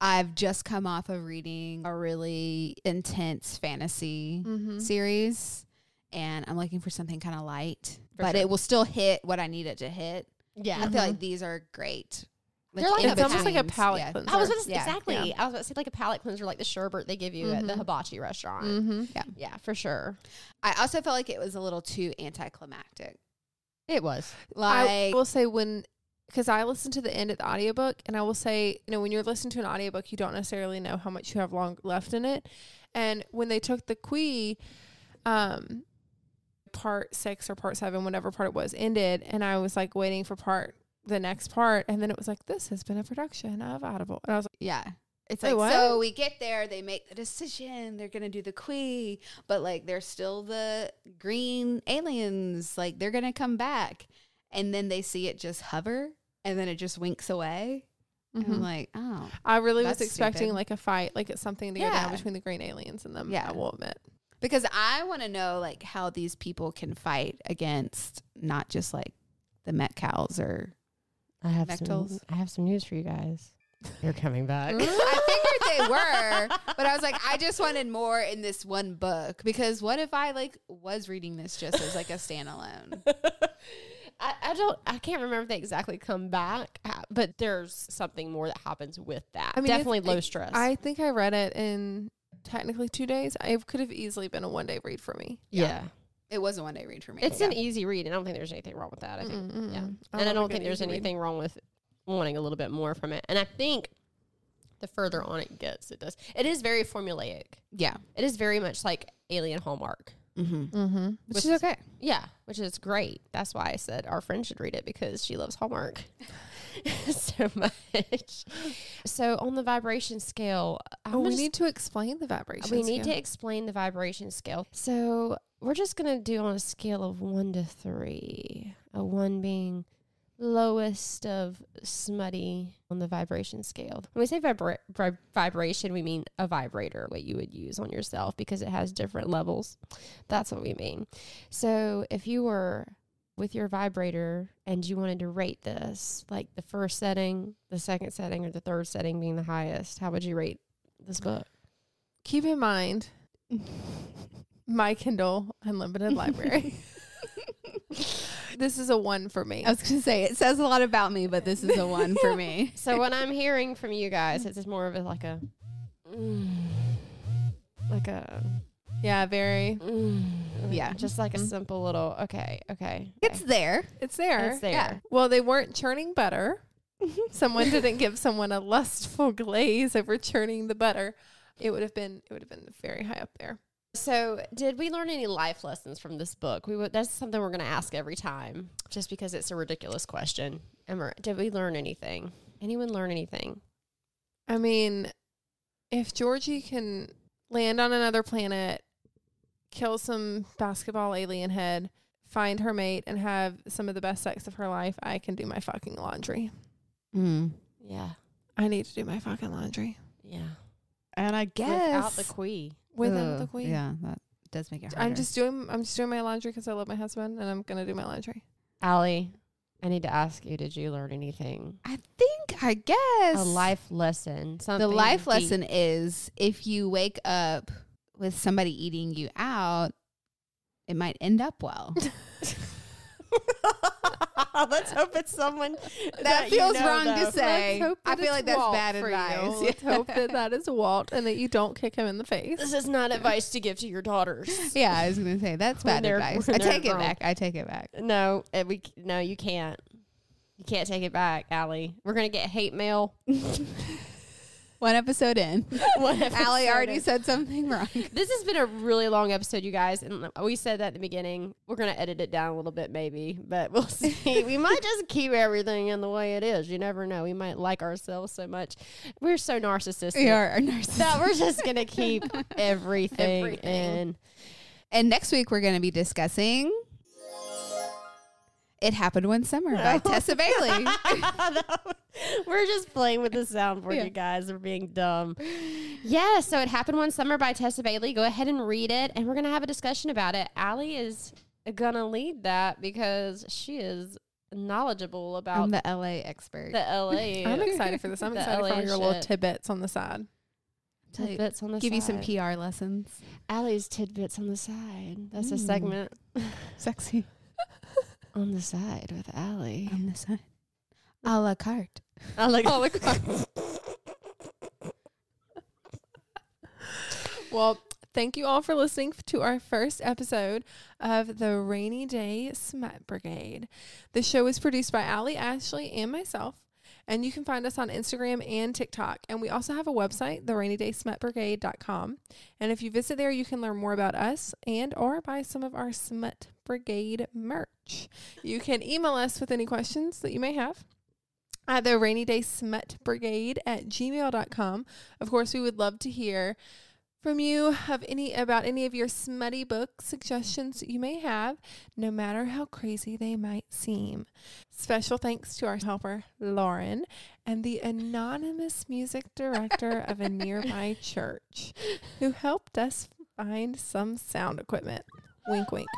S2: I've just come off of reading a really intense fantasy
S3: Mm-hmm.
S2: series and I'm looking for something kind of light,
S1: For
S2: but
S1: sure.
S2: it will still hit what I need it to hit.
S1: Yeah.
S2: I feel like these are great.
S1: They're like
S2: in
S1: a-
S3: It's almost like a
S2: betweens.
S3: palate
S2: Yeah.
S3: cleanser.
S1: I was about to say,
S2: Yeah.
S1: exactly.
S3: Yeah.
S1: I was about to say like a palate cleanser, like the sherbet they give you at the hibachi restaurant.
S3: Mm-hmm.
S1: Yeah, for sure.
S2: I also felt like it was a little too anticlimactic.
S1: It was.
S2: Like I
S3: will say when because I listened to the end of the audiobook and I will say, you know, when you're listening to an audiobook, you don't necessarily know how much you have long left in it. And when they took the khui, um, part six or part seven, whatever part it was, ended, and I was like waiting for part the next part, and then it was like, This has been a production of Audible. And I was like,
S2: Yeah. It's like
S3: what?
S2: so we get there, they make the decision, they're gonna do the khui, but like they're still the green aliens, like they're gonna come back. And then they see it just hover and then it just winks away. And I'm
S3: mm-hmm.
S2: like, oh.
S3: I really was expecting
S2: stupid.
S3: like a fight, like it's something to go down
S2: Yeah.
S3: between the green aliens and them.
S2: Yeah.
S3: I will admit.
S2: Because I wanna know like how these people can fight against not just like the Metlaks or
S1: I have some.
S2: Mectals.
S1: I have some news for you guys. They're coming back.
S2: I figured they were, but I was like, I just wanted more in this one book because what if I like was reading this just as like a standalone?
S1: I, I don't. I can't remember if they exactly come back, uh, but there's something more that happens with that.
S3: I mean,
S1: definitely low stress.
S3: I think I read it in technically two days. It could have easily been a one day read for me.
S1: yeah.
S2: It was a one day read for me.
S1: It's
S2: yeah.
S1: an easy read, and I don't think there's anything wrong with that. I think,
S3: Mm-mm, mm-mm.
S1: yeah,
S3: I
S1: and I don't think there's
S3: easy read.
S1: anything wrong with wanting a little bit more from it. And I think the further on it gets, it does. It is very formulaic.
S2: yeah.
S1: It is very much like Alien Hallmark.
S2: Mm-hmm.
S3: Mm-hmm.
S2: Which
S1: Which
S2: is okay.
S1: Yeah, which is great. That's why I said our friend should read it because she loves Hallmark so much. So on the vibration scale, I'm
S3: Oh, we
S1: just-
S3: need to explain the vibration.
S1: we need to explain the vibration scale. So we're just gonna do on a scale of one to three. A one being lowest of smutty on the vibration scale. When we say vibra- vib- vibration, we mean a vibrator, what you would use on yourself because it has different levels. That's what we mean. So if you were with your vibrator and you wanted to rate this, like the first setting, the second setting, or the third setting being the highest, how would you rate this book?
S3: keep in mind my Kindle Unlimited Library. this is a one for me.
S2: I was gonna say it says a lot about me, but this is a one for me.
S1: So what I'm hearing from you guys it's more of a like a mm, like a
S3: Yeah, very.
S1: mm,
S2: Yeah.
S1: just like a
S3: Mhm.
S1: simple little okay, okay.
S2: It's there.
S3: It's there.
S1: It's there.
S2: Yeah.
S3: Well, they weren't churning butter. someone didn't give someone a lustful glaze over churning the butter. It would have been. It would have been very high up there.
S1: So, did we learn any life lessons from this book? We would, that's something we're going to ask every time, just because it's a ridiculous question. Emma, did we learn anything? Anyone learn anything?
S3: I mean, if Georgie can land on another planet, kill some basketball alien head, find her mate, and have some of the best sex of her life, I can do my fucking laundry.
S2: Mm.
S1: Yeah,
S3: I need to do my fucking laundry
S1: yeah.
S2: And I guess
S1: Without the khui.
S3: Without the
S2: Ugh,
S3: queen.
S2: Yeah, that does make it harder.
S3: I'm just doing. I'm just doing my laundry because I love my husband, and I'm gonna do my laundry.
S1: Allie, I need to ask you: Did you learn anything?
S2: I think I guess
S1: A life lesson. Something
S2: the life
S1: deep.
S2: lesson is if you wake up with somebody eating you out, it might end up well.
S1: Let's hope it's someone
S2: that
S1: you
S2: feels
S1: know,
S2: wrong
S1: though.
S2: to say. I feel like that's
S3: Walt
S2: bad
S3: for
S2: advice.
S3: You. Let's hope that that is Walt and that you don't kick him in the face.
S1: This is not advice to give to your daughters.
S2: Yeah, I was gonna say that's bad advice. I take it
S1: grown.
S2: back. I take it back.
S1: No, eh, we no, you can't. You can't take it back, Allie. We're gonna get hate mail.
S2: One episode in,
S1: One
S2: Allie
S1: episode
S2: already
S1: in.
S2: said something wrong.
S1: This has been a really long episode, you guys, and we said that at the beginning. We're gonna edit it down a little bit, maybe, but we'll see. we might just keep everything in the way it is. You never know. We might like ourselves so much. We're so narcissistic
S2: We are a narcissist.
S1: that we're just gonna keep everything,
S3: Everything.
S1: in.
S2: And next week we're going to be discussing "It Happened One Summer" by Tessa Bailey.
S1: We're just playing with the soundboard,
S2: Yeah.
S1: you guys. We're being dumb. Yeah, so it happened one summer by Tessa Bailey. Go ahead and read it, and we're gonna have a discussion about it. Allie is gonna lead that because she is knowledgeable about
S2: I'm the LA expert.
S1: the LA.
S3: I'm excited for this. I'm excited for
S1: LA
S3: all your little tidbits on the side.
S1: tidbits on the side.
S2: Give you some. PR lessons.
S1: Allie's tidbits on the side. That's a
S2: Mm.
S1: segment
S2: Sexy
S1: on the side with Allie.
S2: on the side. A la carte.
S1: I like.
S3: Well, thank you all for listening to our first episode of the Rainy Day Smut Brigade. The show is produced by Allie Ashley and myself, and you can find us on Instagram and TikTok. And we also have a website, therainydaysmutbrigade.com. And if you visit there, you can learn more about us and or buy some of our Smut Brigade merch. You can email us with any questions that you may have at the rainy day smut brigade at gmail.com. Of course, we would love to hear from you of any about any of your smutty book suggestions that you may have, no matter how crazy they might seem. Special thanks to our helper, Lauren, and the anonymous music director of a nearby church who helped us find some sound equipment. Wink, wink.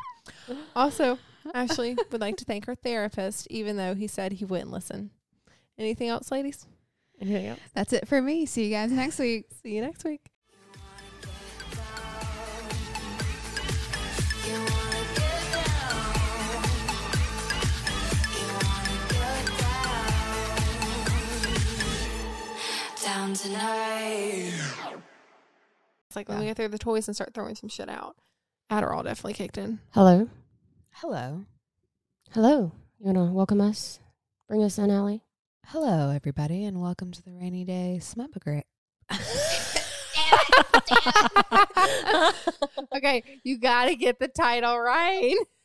S3: Also, Ashley would like to thank her therapist, even though he said he wouldn't listen. Anything else, ladies?
S1: Anything else?
S2: That's it for me. See you guys next week.
S3: See you next week.
S4: Down. Down tonight.
S3: It's like when we go through the toys and start throwing some shit out. Adderall definitely kicked in.
S1: Hello,
S2: Hello.
S1: hello. You wanna welcome us? Bring us in, Allie.
S2: Hello, everybody, and welcome to the Rainy Day Smut Brigade.
S3: okay, you got to get the title right.